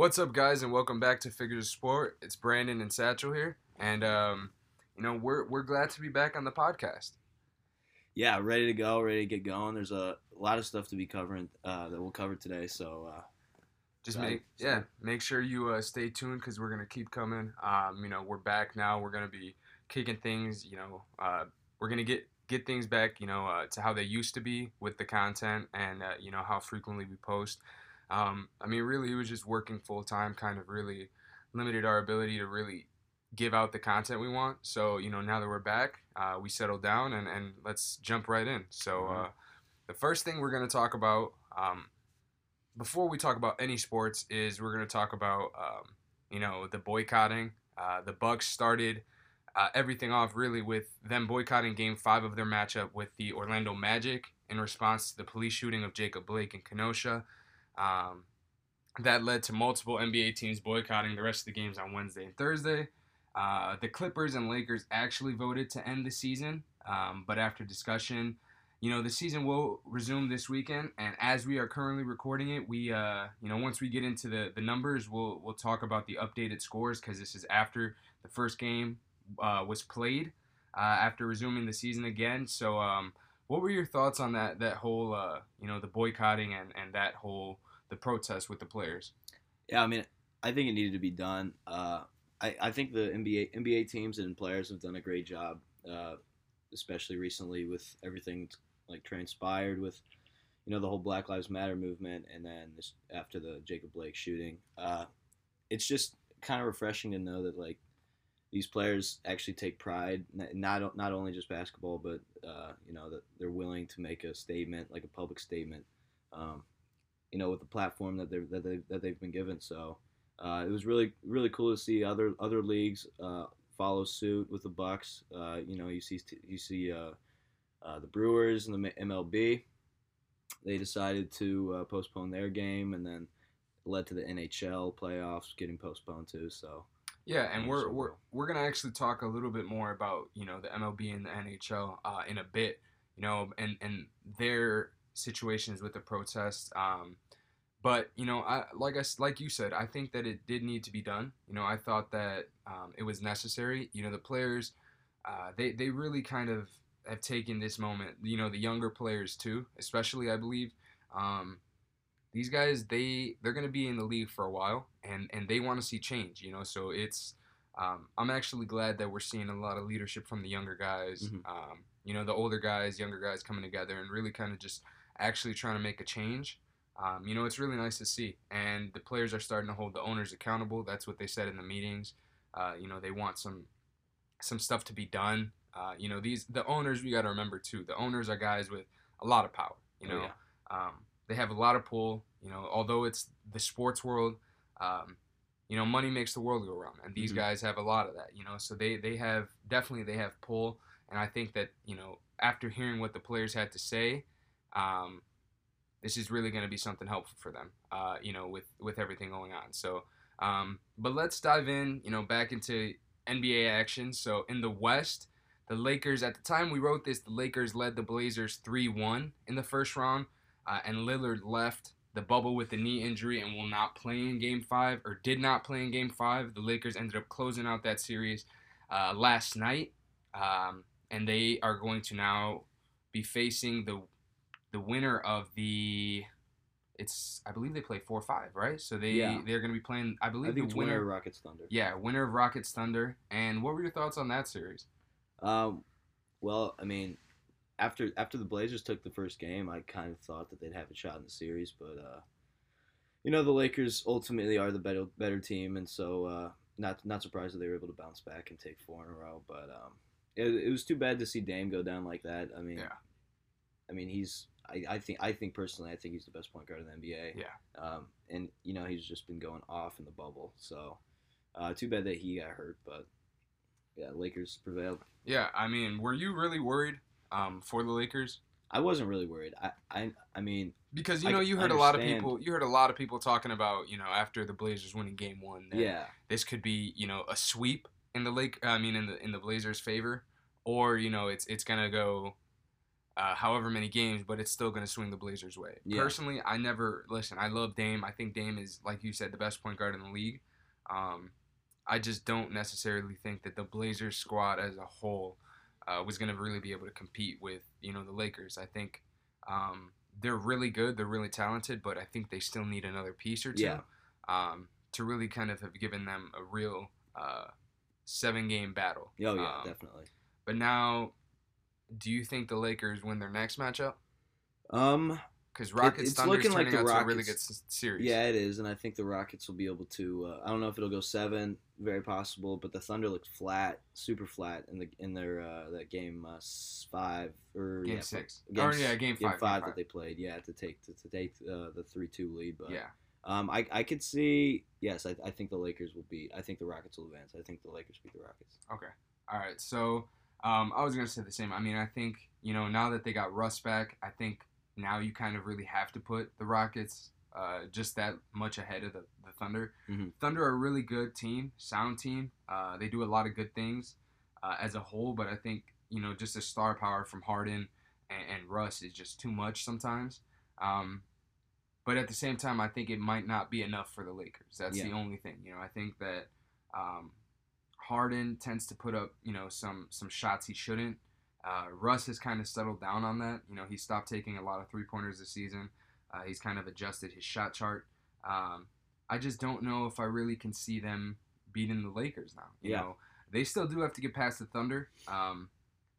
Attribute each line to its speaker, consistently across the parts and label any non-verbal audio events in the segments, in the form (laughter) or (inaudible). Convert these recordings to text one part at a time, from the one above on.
Speaker 1: What's up, guys, and welcome back to Figures of Sport. It's Brandon and Satchel here, and um, you know we're we're glad to be back on the podcast.
Speaker 2: Yeah, ready to go, ready to get going. There's a, lot of stuff to be covering uh, that we'll cover today. So uh,
Speaker 1: Just
Speaker 2: Right,
Speaker 1: make yeah, make sure you uh, stay tuned because we're gonna keep coming. Um, you know we're back now. We're gonna be kicking things. You know uh, we're gonna get get things back. You know uh, to how they used to be with the content and uh, you know how frequently we post. Um, I mean, really, it was just working full time. Kind of really limited our ability to really give out the content we want. So you know now that we're back, uh, we settled down and and let's jump right in. So uh,
Speaker 2: Mhm.
Speaker 1: the first thing we're gonna talk about. Um, before we talk about any sports is we're going to talk about um, you know the boycotting uh, the bucks started uh, everything off really with them boycotting game five of their matchup with the orlando magic in response to the police shooting of jacob blake in kenosha um, that led to multiple nba teams boycotting the rest of the games on wednesday and thursday. Uh, the clippers and lakers actually voted to end the season um, but after discussion you know the season will resume this weekend. And as we are currently recording it we uh you know once we get into the the numbers we'll we'll talk about the updated scores because this is after the first game uh, was played uh, after resuming the season again. So um what were your thoughts on that that whole uh you know the boycotting and and that whole the protest with the players
Speaker 2: yeah, I mean, I think it needed to be done. Uh, I, I think the NBA NBA teams and players have done a great job, uh, especially recently with everything like transpired with, you know, the whole Black Lives Matter movement, and then this, after the Jacob Blake shooting. Uh, it's just kind of refreshing to know that like these players actually take pride, not not only just basketball, but uh, you know that they're willing to make a statement, like a public statement. Um, you know, with the platform that they that they that they've been given. So uh, it was really really cool to see other other leagues uh, follow suit with the Bucks. Uh, you know, you see you see uh, uh, the Brewers and the MLB. They decided to uh, postpone their game, and then led to the NHL playoffs getting postponed too. So
Speaker 1: Yeah, and we're we're we're gonna actually talk a little bit more about you know the MLB and the NHL uh, in a bit, you know, and and their situations with the protests. Um, but you know, I like I like you said, I think that it did need to be done. You know, I thought that um, it was necessary. You know, the players, uh, they they really kind of have taken this moment. You know, the younger players too, especially I believe. Um, these guys they they're going to be in the league for a while and and they want to see change you know so it's um, i'm actually glad that we're seeing a lot of leadership from the younger guys
Speaker 2: Mhm.
Speaker 1: um, you know the older guys younger guys coming together and really kind of just actually trying to make a change um, you know it's really nice to see and the players are starting to hold the owners accountable that's what they said in the meetings uh, you know they want some some stuff to be done uh, you know these the owners we got to remember too the owners are guys with a lot of power you
Speaker 2: Oh,
Speaker 1: know
Speaker 2: yeah.
Speaker 1: um, they have a lot of pull. You know, although it's the sports world, um, you know, money makes the world go round, and these
Speaker 2: Mhm.
Speaker 1: guys have a lot of that. You know, so they they have definitely they have pull, and I think that you know after hearing what the players had to say, um, this is really going to be something helpful for them. Uh, you know, with with everything going on. So, um, but let's dive in. You know, back into NBA action. So in the West. The Lakers, at the time we wrote this, the Lakers led the Blazers 3 1 in the first round uh, and Lillard left the bubble with a knee injury and will not play in Game Five or did not play in Game Five. The Lakers ended up closing out that series uh, last night, um, and they are going to now be facing the the winner of the. It's I believe they play four five right, so they
Speaker 2: Yeah.
Speaker 1: they're going to be playing. I
Speaker 2: I
Speaker 1: believe
Speaker 2: think
Speaker 1: the winner.
Speaker 2: winner Rockets Thunder.
Speaker 1: Yeah, winner of Rockets Thunder. And what were your thoughts on that series?
Speaker 2: Um, well, I mean, after after the Blazers took the first game, I kind of thought that they'd have a shot in the series, but uh, you know, the Lakers ultimately are the better better team, and so uh, not not surprised that they were able to bounce back and take four in a row. But um, it, it was too bad to see Dame go down like that. I mean,
Speaker 1: Yeah.
Speaker 2: I mean he's. I, I think I think personally I think he's the best point guard in the NBA.
Speaker 1: Yeah.
Speaker 2: Um, and you know he's just been going off in the bubble. So, uh, too bad that he got hurt. But yeah, Lakers prevailed.
Speaker 1: Yeah, I mean, were you really worried um, for the Lakers?
Speaker 2: I wasn't really worried. I I, I mean,
Speaker 1: Because you know
Speaker 2: can
Speaker 1: you heard a lot of people you heard a lot of people talking about you know after the Blazers winning Game One that
Speaker 2: yeah,
Speaker 1: this could be you know a sweep in the Lake I mean in the in the Blazers' favor or you know it's it's gonna go uh, however many games, but it's still going to swing the Blazers' way.
Speaker 2: Yeah.
Speaker 1: Personally, I never listen. I love Dame. I think Dame is, like you said, the best point guard in the league. Um, I just don't necessarily think that the Blazers squad as a whole uh, was going to really be able to compete with you know the Lakers. I think um, they're really good. They're really talented, but I think they still need another piece or two
Speaker 2: Yeah.
Speaker 1: um, to really kind of have given them a real uh, seven game battle.
Speaker 2: Oh yeah,
Speaker 1: Um,
Speaker 2: definitely.
Speaker 1: But now, do you think the Lakers win their next matchup?
Speaker 2: Um,
Speaker 1: Because Rockets
Speaker 2: it's
Speaker 1: Thunder
Speaker 2: looking like the
Speaker 1: a really good series.
Speaker 2: yeah, it is, and I think the Rockets will be able to. Uh, I don't know if it'll go seven, very possible, but the Thunder looked flat, super flat in the in their uh, that game uh, five or
Speaker 1: Game
Speaker 2: yeah,
Speaker 1: six.
Speaker 2: game
Speaker 1: or yeah, game five.
Speaker 2: game
Speaker 1: game
Speaker 2: five
Speaker 1: five.
Speaker 2: that they played. Yeah, to take to, to take uh, the three two lead, but
Speaker 1: yeah.
Speaker 2: Um, I, I could see yes, I, I think the Lakers will beat. I think the Rockets will advance. I think the Lakers beat the Rockets.
Speaker 1: Okay. All right. So um, I was gonna say the same. I mean, I think you know now that they got Russ back, I think now you kind of really have to put the Rockets uh, just that much ahead of the, the Thunder.
Speaker 2: Mhm.
Speaker 1: Thunder are a really good team, sound team. Uh, they do a lot of good things uh, as a whole, but I think you know just the star power from Harden and, and Russ is just too much sometimes. Um, but at the same time, I think it might not be enough for the Lakers. That's the only thing. You know, I think that um, Harden tends to put up, you know, some some shots he shouldn't. Uh, Russ has kind of settled down on that. You know, he stopped taking a lot of three pointers this season. Uh, he's kind of adjusted his shot chart. Um, I just don't know if I really can see them beating the Lakers now. You
Speaker 2: Yeah.
Speaker 1: know, they still do have to get past the Thunder. Um,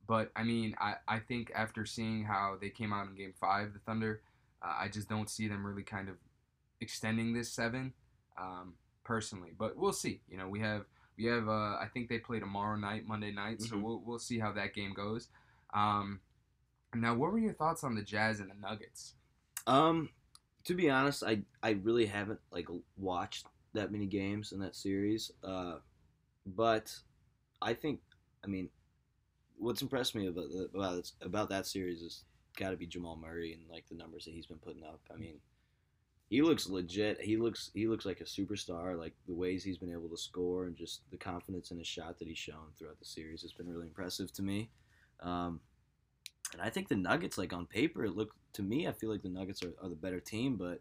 Speaker 1: but I mean, I, I think after seeing how they came out in Game Five, the Thunder, uh, I just don't see them really kind of extending this seven, um, personally. But we'll see. You know, we have we have uh, I think they play tomorrow night, Monday night, so
Speaker 2: Mhm.
Speaker 1: we'll we'll see how that game goes. Um, now, what were your thoughts on the Jazz and the Nuggets?
Speaker 2: Um, to be honest, I I really haven't like watched that many games in that series. Uh, but I think I mean, what's impressed me about the, about about that series is got to be Jamal Murray and like the numbers that he's been putting up. I mean, he looks legit. He looks he looks like a superstar. Like the ways he's been able to score and just the confidence in his shot that he's shown throughout the series has been really impressive to me. Um, and I think the Nuggets, like on paper, it look to me. I feel like the Nuggets are, are the better team, but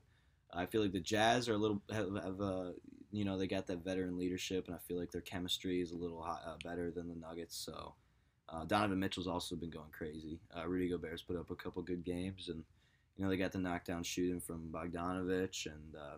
Speaker 2: I feel like the Jazz are a little have, have uh, you know they got that veteran leadership, and I feel like their chemistry is a little hot, uh, better than the Nuggets. So uh, Donovan Mitchell's also been going crazy. Uh, Rudy Gobert's put up a couple good games, and you know they got the knockdown shooting from Bogdanovich, and uh,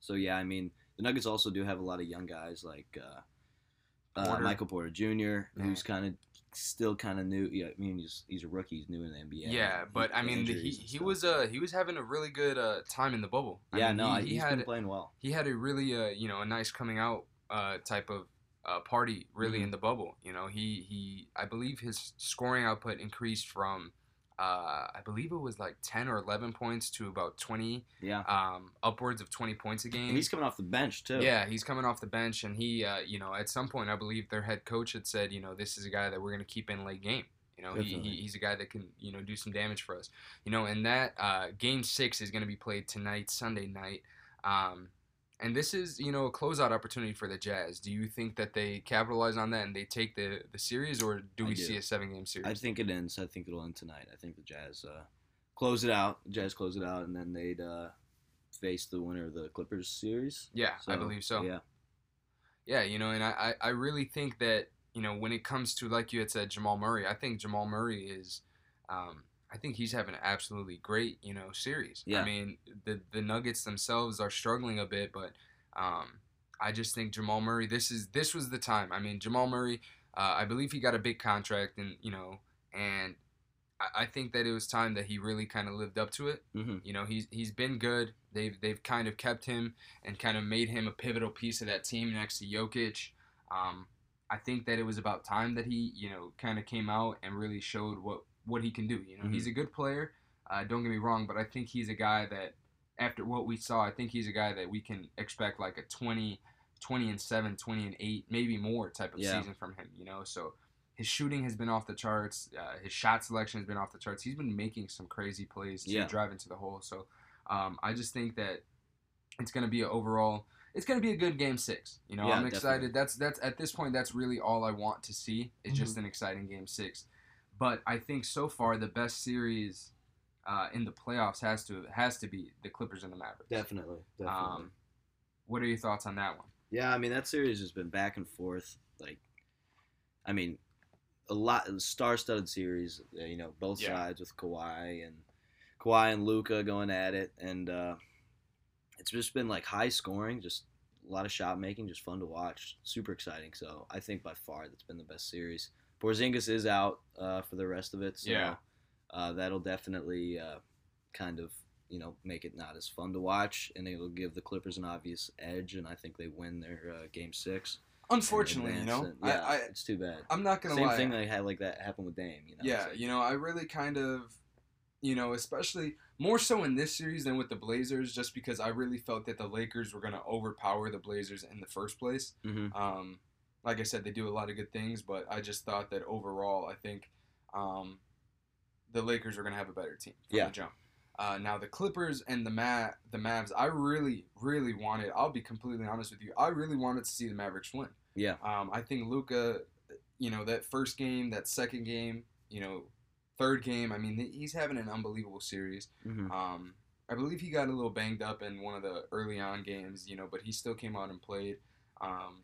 Speaker 2: so yeah, I mean the Nuggets also do have a lot of young guys like uh, uh,
Speaker 1: Porter.
Speaker 2: Michael Porter Jr., who's kind of still kind of new. Yeah, I mean he's he's a rookie, he's new in the NBA.
Speaker 1: Yeah, but I mean, the, he he was uh he was having a really good uh time in the bubble. I
Speaker 2: yeah,
Speaker 1: mean,
Speaker 2: no,
Speaker 1: he, he
Speaker 2: he's
Speaker 1: had
Speaker 2: been playing well.
Speaker 1: he had a really uh you know a nice coming out uh type of uh party really
Speaker 2: Mhm.
Speaker 1: in the bubble. You know, he he I believe his scoring output increased from uh I believe it was like ten or eleven points to about twenty
Speaker 2: Yeah,
Speaker 1: um upwards of twenty points a game.
Speaker 2: and he's coming off the bench too.
Speaker 1: Yeah, he's coming off the bench, and he, uh, you know, at some point, I believe their head coach had said, you know, this is a guy that we're going to keep in late game. You know, he, he, he's a guy that can, you know, do some damage for us. You know, and that uh, game six is going to be played tonight, Sunday night. Um, and this is, you know, a closeout opportunity for the Jazz. Do you think that they capitalize on that and they take the, the series, or do we
Speaker 2: do.
Speaker 1: see a seven game series?
Speaker 2: I think it ends. I think it'll end tonight. I think the Jazz uh, close it out. The Jazz close it out, and then they'd uh, face the winner of the Clippers series.
Speaker 1: yeah, I believe so.
Speaker 2: Yeah,
Speaker 1: Yeah, you know, and I, I I really think that, you know, when it comes to, like you had said, Jamal Murray, I think Jamal Murray is, um, I think he's having an absolutely great, you know, series.
Speaker 2: Yeah.
Speaker 1: I mean, the, the Nuggets themselves are struggling a bit, but um, I just think Jamal Murray, this is, this was the time. I mean, Jamal Murray, uh, I believe he got a big contract and, you know, and I, I think that it was time that he really kind of lived up to it.
Speaker 2: hmm
Speaker 1: You know, he's he's been good. They've they've kind of kept him and kind of made him a pivotal piece of that team next to Jokic. Um, I think that it was about time that he, you know, kind of came out and really showed what what he can do. You know,
Speaker 2: Mhm.
Speaker 1: he's a good player. Uh, don't get me wrong, but I think he's a guy that after what we saw, I think he's a guy that we can expect like a 20, 20 and 7, 20 and 8, maybe more type of
Speaker 2: Yeah.
Speaker 1: season from him, you know? So his shooting has been off the charts. Uh, his shot selection has been off the charts. He's been making some crazy plays to
Speaker 2: Yeah.
Speaker 1: drive into the hole. So um, I just think that it's going to be an overall. It's going to be a good game six. You know,
Speaker 2: Yeah,
Speaker 1: I'm
Speaker 2: definitely.
Speaker 1: excited. That's that's at this point. That's really all I want to see. Is
Speaker 2: Mm-hmm.
Speaker 1: just an exciting game six. But I think so far the best series uh, in the playoffs has to has to be the Clippers and the Mavericks.
Speaker 2: Definitely, definitely.
Speaker 1: Um, what are your thoughts on that one?
Speaker 2: Yeah, I mean that series has been back and forth. Like, I mean, a lot star-studded series. uh, You know, both
Speaker 1: Yeah.
Speaker 2: sides with Kawhi and Kawhi and Luka going at it, and uh, it's just been like high scoring, just a lot of shot making, just fun to watch, super exciting. So I think by far that's been the best series. Porzingis is out uh, for the rest of it, so
Speaker 1: Yeah.
Speaker 2: uh, that'll definitely uh, kind of you know make it not as fun to watch, and it'll give the Clippers an obvious edge, and I think they win their uh, game six.
Speaker 1: Unfortunately, you know,
Speaker 2: and- yeah,
Speaker 1: I, I
Speaker 2: it's too bad.
Speaker 1: I'm not gonna lie.
Speaker 2: Same
Speaker 1: lie.
Speaker 2: thing they had like that happened with Dame. You know,
Speaker 1: yeah,
Speaker 2: like-
Speaker 1: you know, I really kind of, you know, especially more so in this series than with the Blazers, just because I really felt that the Lakers were gonna overpower the Blazers in the first place.
Speaker 2: Mhm.
Speaker 1: Um, like I said, they do a lot of good things, but I just thought that overall, I think um, the Lakers were gonna have a better team from
Speaker 2: Yeah.
Speaker 1: the jump. Uh, now the Clippers and the Ma- the Mavs, I really, really wanted. I'll be completely honest with you. I really wanted to see the Mavericks win.
Speaker 2: yeah,
Speaker 1: Um, I think Luka, you know, that first game, that second game, you know, third game. I mean, he's having an unbelievable series.
Speaker 2: hmm
Speaker 1: Um, I believe he got a little banged up in one of the early on games, you know, but he still came out and played. Um,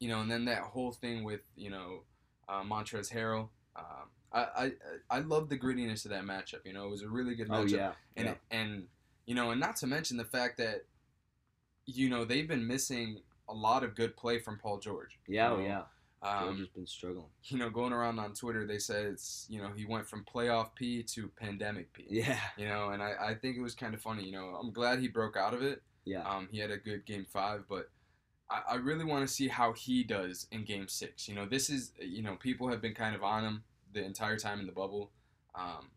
Speaker 1: you know, and then that whole thing with you know uh, Montrezl Harrell. Um, I, I I love the grittiness of that matchup. You know, it was a really good matchup.
Speaker 2: oh
Speaker 1: matchup
Speaker 2: yeah,
Speaker 1: and
Speaker 2: yeah.
Speaker 1: and you know, and not to mention the fact that you know they've been missing a lot of good play from Paul George.
Speaker 2: yeah, oh
Speaker 1: you know?
Speaker 2: yeah. George
Speaker 1: Um,
Speaker 2: has been struggling.
Speaker 1: you know, going around on Twitter, they said it's you know he went from playoff P to pandemic P.
Speaker 2: Yeah,
Speaker 1: You know, and I, I think it was kind of funny. You know, I'm glad he broke out of it.
Speaker 2: yeah,
Speaker 1: Um, he had a good game five, but I, I really want to see how he does in game six. You know, this is you know people have been kind of on him the entire time in the bubble, um,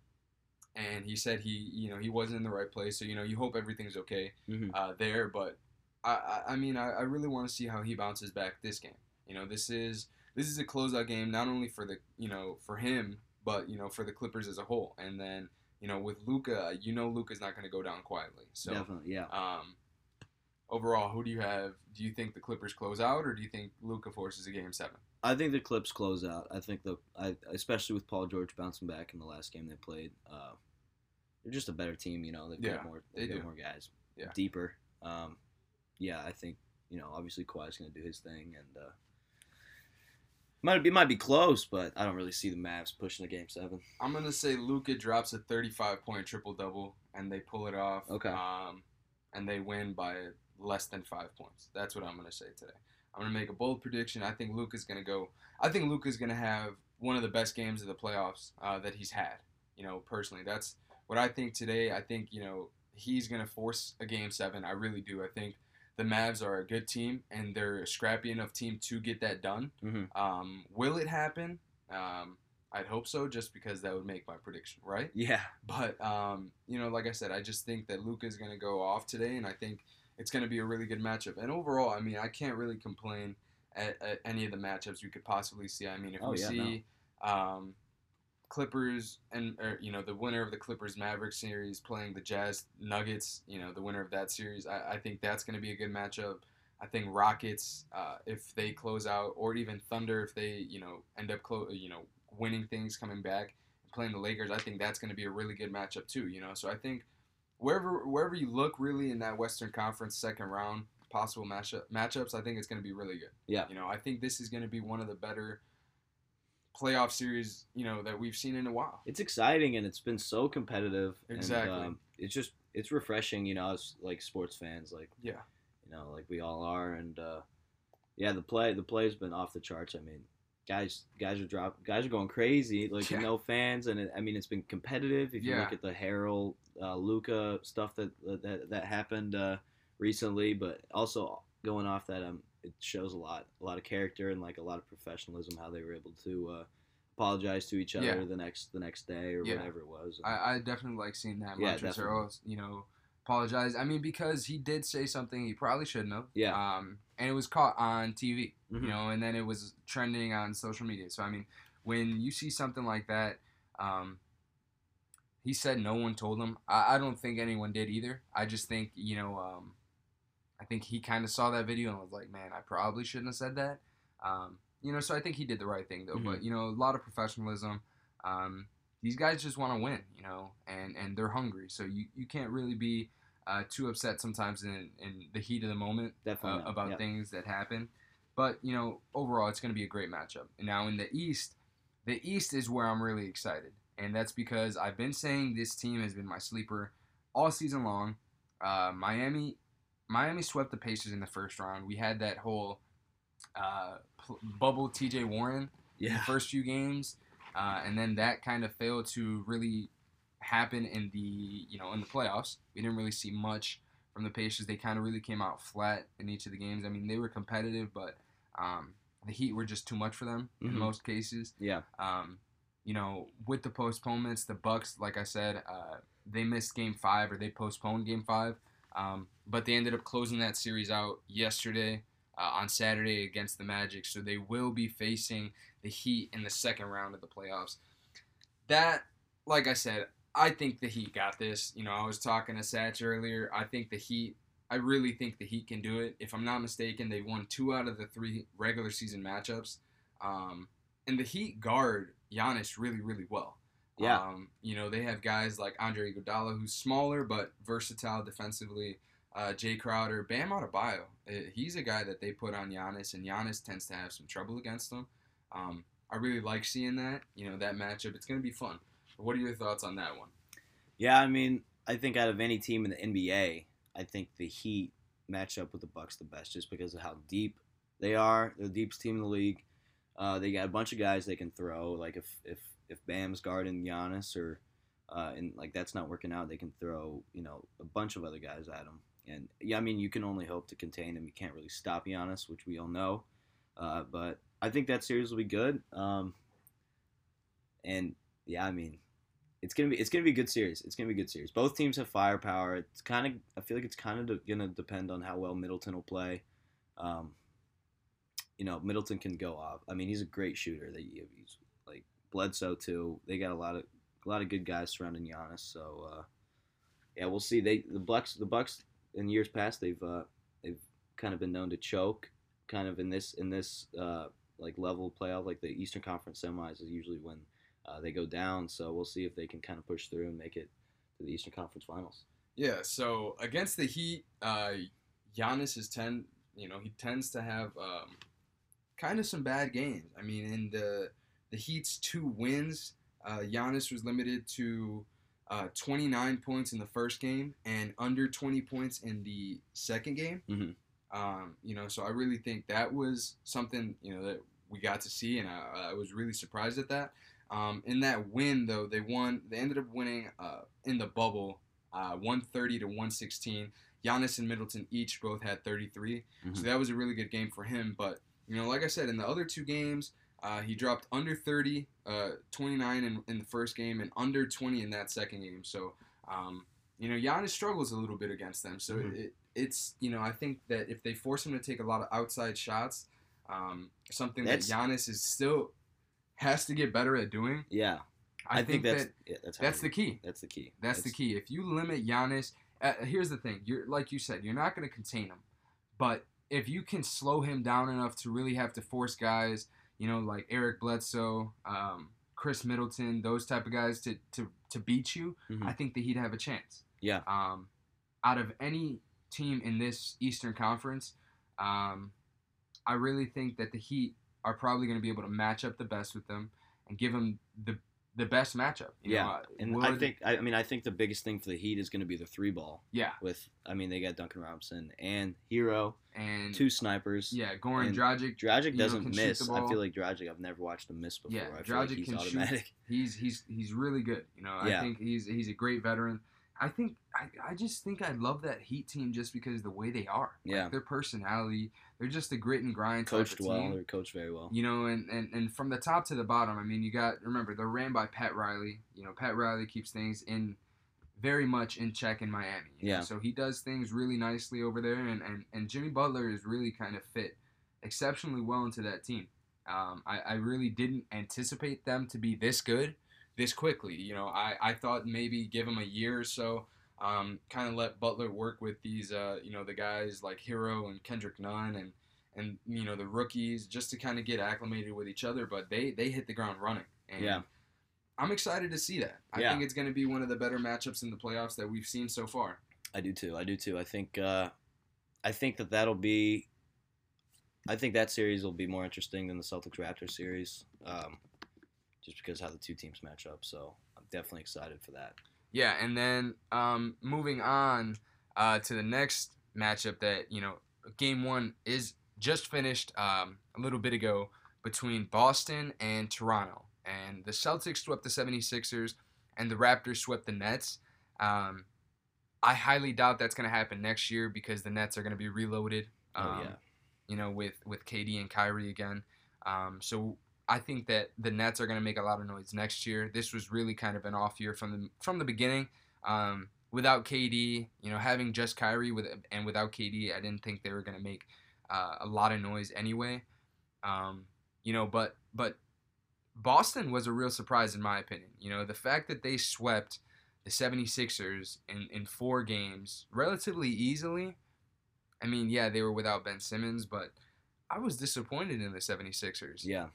Speaker 1: and he said he you know he wasn't in the right place. So you know you hope everything's okay
Speaker 2: hmm
Speaker 1: uh, there, but I I, I mean I, I really want to see how he bounces back this game. You know, this is this is a closeout game not only for the you know for him, but you know for the Clippers as a whole. And then you know with Luka, you know Luka's not going to go down quietly. So
Speaker 2: definitely, yeah.
Speaker 1: um, overall, who do you have? Do you think the Clippers close out, or do you think Luka forces a game seven?
Speaker 2: I think the Clips close out. I think the, I, especially with Paul George bouncing back in the last game they played, uh, they're just a better team. You know, they've
Speaker 1: Yeah,
Speaker 2: got more,
Speaker 1: they
Speaker 2: got more guys,
Speaker 1: Yeah.
Speaker 2: deeper. Um, yeah, I think you know, obviously Kawhi's going to do his thing, and uh, might be might be close, but I don't really see the Mavs pushing the game seven.
Speaker 1: I'm gonna say Luka drops a 35 point triple double, and they pull it off.
Speaker 2: Okay.
Speaker 1: Um, and they win by less than five points. That's what I'm gonna say today. I'm gonna make a bold prediction. I think Luka's gonna go. I think Luka's gonna have one of the best games of the playoffs uh, that he's had. You know, personally, that's what I think today. I think you know he's gonna force a game seven. I really do. I think the Mavs are a good team and they're a scrappy enough team to get that done.
Speaker 2: Mhm.
Speaker 1: Um, will it happen? Um, I'd hope so, just because that would make my prediction right.
Speaker 2: Yeah,
Speaker 1: But um, you know, like I said, I just think that Luka's going to go off today, and I think it's going to be a really good matchup. And overall, I mean, I can't really complain at, at any of the matchups we could possibly see. I mean, if
Speaker 2: Oh,
Speaker 1: we
Speaker 2: yeah,
Speaker 1: see um, Clippers and or, you know the winner of the Clippers Mavericks series playing the Jazz Nuggets, you know the winner of that series, I, I think that's going to be a good matchup. I think Rockets, uh, if they close out, or even Thunder, if they you know end up clo- you know winning things, coming back and playing the Lakers, I think that's going to be a really good matchup too. You know, so I think wherever wherever you look, really in that Western Conference second round possible matchup matchups, I think it's going to be really good.
Speaker 2: Yeah.
Speaker 1: You know, I think this is going to be one of the better playoff series you know that we've seen in a while.
Speaker 2: it's exciting and it's been so competitive. and,
Speaker 1: Exactly.
Speaker 2: um, it's just it's refreshing, you know, as like sports fans, like
Speaker 1: Yeah.
Speaker 2: you know, like we all are, and uh, yeah, the play the play's been off the charts. I mean, guys guys are drop guys are going crazy, like
Speaker 1: Yeah.
Speaker 2: no fans, and it, I mean it's been competitive. If you
Speaker 1: Yeah.
Speaker 2: look at the Harrell uh, Luka stuff that that that happened uh, recently, but also going off that, um, it shows a lot a lot of character and like a lot of professionalism how they were able to. Uh, apologize to each other
Speaker 1: Yeah.
Speaker 2: the next the next day or whatever it was
Speaker 1: I, I definitely like seeing that.
Speaker 2: Yeah, definitely.
Speaker 1: Harrell, you know, apologize. I mean, because he did say something he probably shouldn't have.
Speaker 2: Yeah.
Speaker 1: Um, and it was caught on TV,
Speaker 2: mm-hmm.
Speaker 1: you know, and then it was trending on social media. So I mean, when you see something like that, um, he said no one told him. I, I don't think anyone did either. I just think you know, um, I think he kind of saw that video and was like, man, I probably shouldn't have said that. Um, you know, so I think he did the right thing though.
Speaker 2: Mhm.
Speaker 1: But you know, a lot of professionalism. Um, these guys just want to win, you know, and and they're hungry. So you, you can't really be uh, too upset sometimes in in the heat of the moment
Speaker 2: Definitely
Speaker 1: uh, about
Speaker 2: Yep.
Speaker 1: things that happen. But you know, overall, it's going to be a great matchup. And now in the East, the East is where I'm really excited, and that's because I've been saying this team has been my sleeper all season long. Uh, Miami, Miami swept the Pacers in the first round. We had that whole uh, pl- bubble T.J. Warren in the
Speaker 2: Yeah.
Speaker 1: first few games, uh, and then that kind of failed to really happen in the you know in the playoffs. We didn't really see much from the Pacers. They kind of really came out flat in each of the games. I mean, they were competitive, but um, the Heat were just too much for them
Speaker 2: Mhm.
Speaker 1: in most cases.
Speaker 2: Yeah.
Speaker 1: Um, you know, with the postponements, the Bucks, like I said, uh, they missed Game Five or they postponed Game Five, um, but they ended up closing that series out yesterday uh, on Saturday against the Magic. So they will be facing the Heat in the second round of the playoffs. That, like I said, I think the Heat got this. You know, I was talking to Satch earlier. I think the Heat. I really think the Heat can do it. If I'm not mistaken, they won two out of the three regular season matchups. Um, and the Heat guard Giannis really, really well.
Speaker 2: Yeah.
Speaker 1: Um, you know, they have guys like Andre Iguodala, who's smaller but versatile defensively. Uh, Jay Crowder, Bam Adebayo. Uh, He's a guy that they put on Giannis, and Giannis tends to have some trouble against them. Um, I really like seeing that. You know, that matchup. It's going to be fun. What are your thoughts on that one?
Speaker 2: Yeah, I mean, I think out of any team in the NBA, I think the Heat match up with the Bucks the best, just because of how deep they are. They're the deepest team in the league. Uh, they got a bunch of guys they can throw. Like if if if Bam's guarding Giannis or uh, and like that's not working out, they can throw you know a bunch of other guys at him. And yeah, I mean, you can only hope to contain him. You can't really stop Giannis, which we all know. Uh, but I think that series will be good. Um, and yeah, I mean, it's gonna be it's gonna be a good series. It's gonna be a good series. Both teams have firepower. It's kind of I feel like it's kind of de- gonna depend on how well Middleton will play. Um, you know, Middleton can go off. I mean, he's a great shooter. They he's like Bledsoe too. They got a lot of a lot of good guys surrounding Giannis. So uh, yeah, we'll see. They the Bucks the Bucks in years past they've uh, they've kind of been known to choke. Kind of in this in this uh, like level playoff, like the Eastern Conference semis is usually when uh, they go down. So we'll see if they can kind of push through and make it to the Eastern Conference Finals.
Speaker 1: Yeah, so against the Heat, uh, Giannis is ten. You know, he tends to have um, kind of some bad games. I mean, in the the Heat's two wins, uh, Giannis was limited to uh, 29 points in the first game and under 20 points in the second game.
Speaker 2: Mhm.
Speaker 1: Um, you know, so I really think that was something you know that we got to see, and I, I was really surprised at that. Um, in that win, though, they won. They ended up winning uh, in the bubble, uh, 130 to 116. Giannis and Middleton each both had 33, so
Speaker 2: Mhm.
Speaker 1: that was a really good game for him. But you know, like I said, in the other two games, uh, he dropped under 30, uh, 29 in, in the first game, and under 20 in that second game. So, um, you know, Giannis struggles a little bit against them. So
Speaker 2: Mhm.
Speaker 1: it, it's you know, I think that if they force him to take a lot of outside shots, um, something
Speaker 2: That's-
Speaker 1: that Giannis is still has to get better at doing.
Speaker 2: Yeah,
Speaker 1: I, think,
Speaker 2: that's
Speaker 1: that
Speaker 2: yeah, that's
Speaker 1: that's the key.
Speaker 2: That's the key.
Speaker 1: That's the key. If you limit Giannis, uh, here's the thing. You're like you said, you're not going to contain him, but if you can slow him down enough to really have to force guys, you know, like Eric Bledsoe, um, Khris Middleton, those type of guys to to to beat you,
Speaker 2: Mhm.
Speaker 1: I think that he'd have a chance.
Speaker 2: Yeah.
Speaker 1: Um, out of any team in this Eastern Conference, um, I really think that the Heat are probably going to be able to match up the best with them and give them the the best matchup. You
Speaker 2: Yeah,
Speaker 1: know, uh,
Speaker 2: And I think I, I mean I think the biggest thing for the Heat is going to be the three ball.
Speaker 1: yeah,
Speaker 2: With I mean they got Duncan Robinson and Herro,
Speaker 1: and
Speaker 2: two snipers.
Speaker 1: yeah, Goran Dragic.
Speaker 2: Dragic doesn't
Speaker 1: shoot
Speaker 2: miss. I feel like Dragic. I've never watched him miss before.
Speaker 1: Yeah,
Speaker 2: I feel like
Speaker 1: Dragic
Speaker 2: he's
Speaker 1: can shoot. He's he's he's really good. You know,
Speaker 2: yeah.
Speaker 1: I think he's he's a great veteran. I think I, I just think I love that Heat team just because of the way they are. Like,
Speaker 2: Yeah.
Speaker 1: their personality. They're just a grit and grind
Speaker 2: Coached
Speaker 1: type of
Speaker 2: well.
Speaker 1: team.
Speaker 2: They're coached very well.
Speaker 1: You know, and, and, and from the top to the bottom, I mean, you got remember they're ran by Pat Riley. You know, Pat Riley keeps things in very much in check in Miami. you know,
Speaker 2: Yeah.
Speaker 1: So he does things really nicely over there, and, and, and Jimmy Butler is really kind of fit exceptionally well into that team. Um, I, I really didn't anticipate them to be this good this quickly. You know, I, I thought maybe give him a year or so, um, kind of let Butler work with these, uh, you know, the guys like Herro and Kendrick Nunn and and you know the rookies just to kind of get acclimated with each other. But they they hit the ground running. And,
Speaker 2: Yeah.
Speaker 1: I'm excited to see that. I
Speaker 2: Yeah.
Speaker 1: think it's going to be one of the better matchups in the playoffs that we've seen so far.
Speaker 2: I do too. I do too. I think uh, I think that that'll be. I think that series will be more interesting than the Celtics Raptors series, um, just because how the two teams match up. So I'm definitely excited for that.
Speaker 1: Yeah, and then um, moving on uh, to the next matchup that you know, game one is just finished um, a little bit ago between Boston and Toronto, and the Celtics swept the 76ers, and the Raptors swept the Nets. Um, I highly doubt that's going to happen next year because the Nets are going to be reloaded. Um,
Speaker 2: oh yeah.
Speaker 1: you know, with with KD and Kyrie again. Um, so I think that the Nets are going to make a lot of noise next year. This was really kind of an off year from the from the beginning. Um, without KD, you know, having just Kyrie with and without KD, I didn't think they were going to make uh, a lot of noise anyway. Um, you know, but but Boston was a real surprise in my opinion. You know, the fact that they swept the 76ers in, in four games relatively easily. I mean, yeah, they were without Ben Simmons, but I was disappointed in the 76ers.
Speaker 2: Yeah.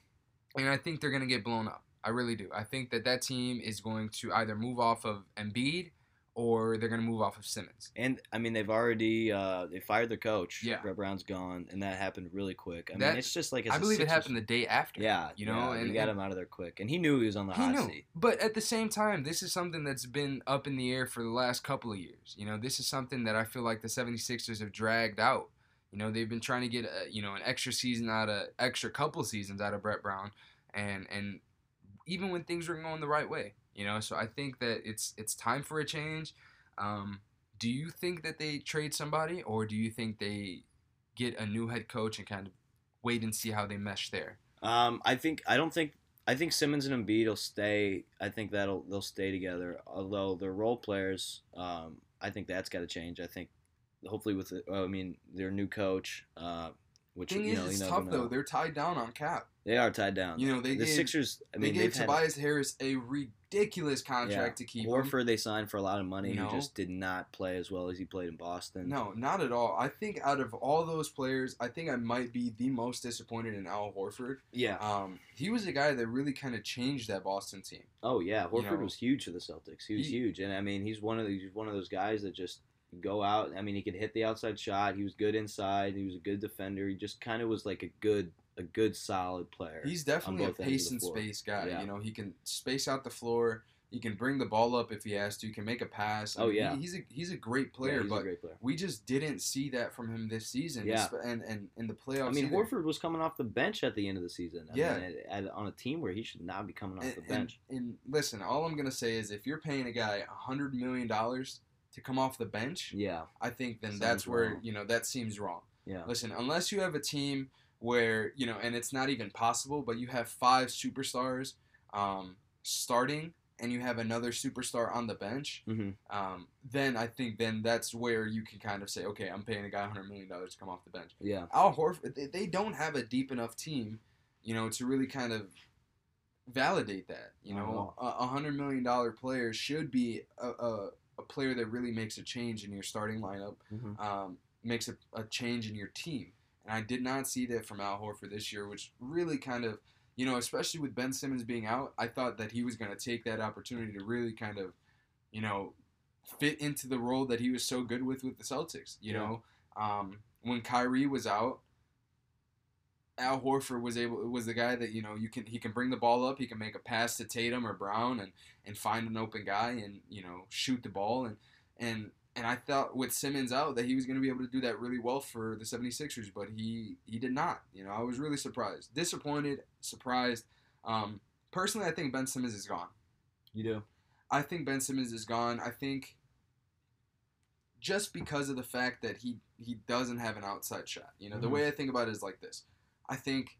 Speaker 1: And I think they're going to get blown up. I really do. I think that that team is going to either move off of Embiid or they're going to move off of Simmons.
Speaker 2: And I mean, they've already uh, they fired their coach.
Speaker 1: Yeah.
Speaker 2: Brett Brown's gone, and that happened really quick. I
Speaker 1: That-
Speaker 2: mean, it's just like
Speaker 1: I believe it happened the day after.
Speaker 2: Yeah,
Speaker 1: you know,
Speaker 2: yeah,
Speaker 1: and-
Speaker 2: he got him out of there quick, and he knew he was on the
Speaker 1: He
Speaker 2: hot
Speaker 1: knew.
Speaker 2: seat.
Speaker 1: But at the same time, this is something that's been up in the air for the last couple of years. You know, this is something that I feel like the 76ers have dragged out. You know, they've been trying to get, a, you know, an extra season out of, extra couple seasons out of Brett Brown. And, and even when things were going the right way, you know, so I think that it's, it's time for a change. Um, do you think that they trade somebody or do you think they get a new head coach and kind of wait and see how they mesh there?
Speaker 2: Um, I think I don't think I think Simmons and Embiid will stay. I think that'll they'll stay together. Although they're role players, um, I think that's got to change. I think hopefully with the, I mean their new coach, uh, which
Speaker 1: Thing
Speaker 2: you
Speaker 1: is,
Speaker 2: know
Speaker 1: it's
Speaker 2: you
Speaker 1: tough
Speaker 2: know.
Speaker 1: though. They're tied down on cap.
Speaker 2: They are tied down.
Speaker 1: You know, they
Speaker 2: the
Speaker 1: gave,
Speaker 2: Sixers. I mean,
Speaker 1: they gave
Speaker 2: they've had
Speaker 1: Tobias Harris a ridiculous contract to keep him.
Speaker 2: Horford. They signed for a lot of money.
Speaker 1: No.
Speaker 2: Who just did not play as well as he played in Boston.
Speaker 1: No, not at all. I think out of all those players, I think I might be the most disappointed in Al Horford.
Speaker 2: Yeah.
Speaker 1: Um, he was a guy that really kind of changed that Boston team.
Speaker 2: Oh yeah, Horford
Speaker 1: know,
Speaker 2: was huge for the Celtics. He was
Speaker 1: he-
Speaker 2: huge, and I mean, he's one of these one of those guys that just go out. I mean, he could hit the outside shot. He was good inside. He was a good defender. He just kind of was like a good a good solid player.
Speaker 1: He's definitely a pace and space guy.
Speaker 2: Yeah.
Speaker 1: You know, he can space out the floor. He can bring the ball up if he has to. He can make a pass. I
Speaker 2: Oh,
Speaker 1: mean, he-
Speaker 2: yeah.
Speaker 1: he's a he's a great
Speaker 2: Yeah,
Speaker 1: player,
Speaker 2: a
Speaker 1: but
Speaker 2: great player.
Speaker 1: we just didn't see that from him this season.
Speaker 2: Yeah.
Speaker 1: and and in the playoffs.
Speaker 2: I mean,
Speaker 1: either.
Speaker 2: Horford was coming off the bench at the end of the season. I
Speaker 1: Yeah.
Speaker 2: mean, at, at, on a team where he should not be coming off
Speaker 1: And,
Speaker 2: the bench.
Speaker 1: and listen, all I'm gonna say is if you're paying a guy a hundred million dollars to come off the bench,
Speaker 2: yeah,
Speaker 1: I think then
Speaker 2: Sounds
Speaker 1: that's where
Speaker 2: wrong.
Speaker 1: you know that seems wrong.
Speaker 2: yeah,
Speaker 1: Listen, unless you have a team where you know, and it's not even possible, but you have five superstars um, starting, and you have another superstar on the bench,
Speaker 2: hmm
Speaker 1: um, then I think then that's where you can kind of say, okay, I'm paying a guy hundred million dollars to come off the bench.
Speaker 2: yeah,
Speaker 1: Al Horford, they, they don't have a deep enough team, you know, to really kind of validate that. You know, a a hundred million dollar player should be a, a, a player that really makes a change in your starting lineup,
Speaker 2: hmm
Speaker 1: um, makes a, a change in your team. And I did not see that from Al Horford this year, which really kind of, you know, especially with Ben Simmons being out, I thought that he was going to take that opportunity to really kind of, you know, fit into the role that he was so good with with the Celtics. You
Speaker 2: Yeah.
Speaker 1: know, um, when Kyrie was out, Al Horford was able was the guy that you know you can he can bring the ball up, he can make a pass to Tatum or Brown and and find an open guy and you know shoot the ball and and and I thought with Simmons out that he was going to be able to do that really well for the 76ers, but he he did not. You know, I was really surprised, disappointed, surprised. Um, personally, I think Ben Simmons is gone.
Speaker 2: you do.
Speaker 1: I think Ben Simmons is gone. I think just because of the fact that he he doesn't have an outside shot. You know, the
Speaker 2: Mhm.
Speaker 1: way I think about it is like this. I think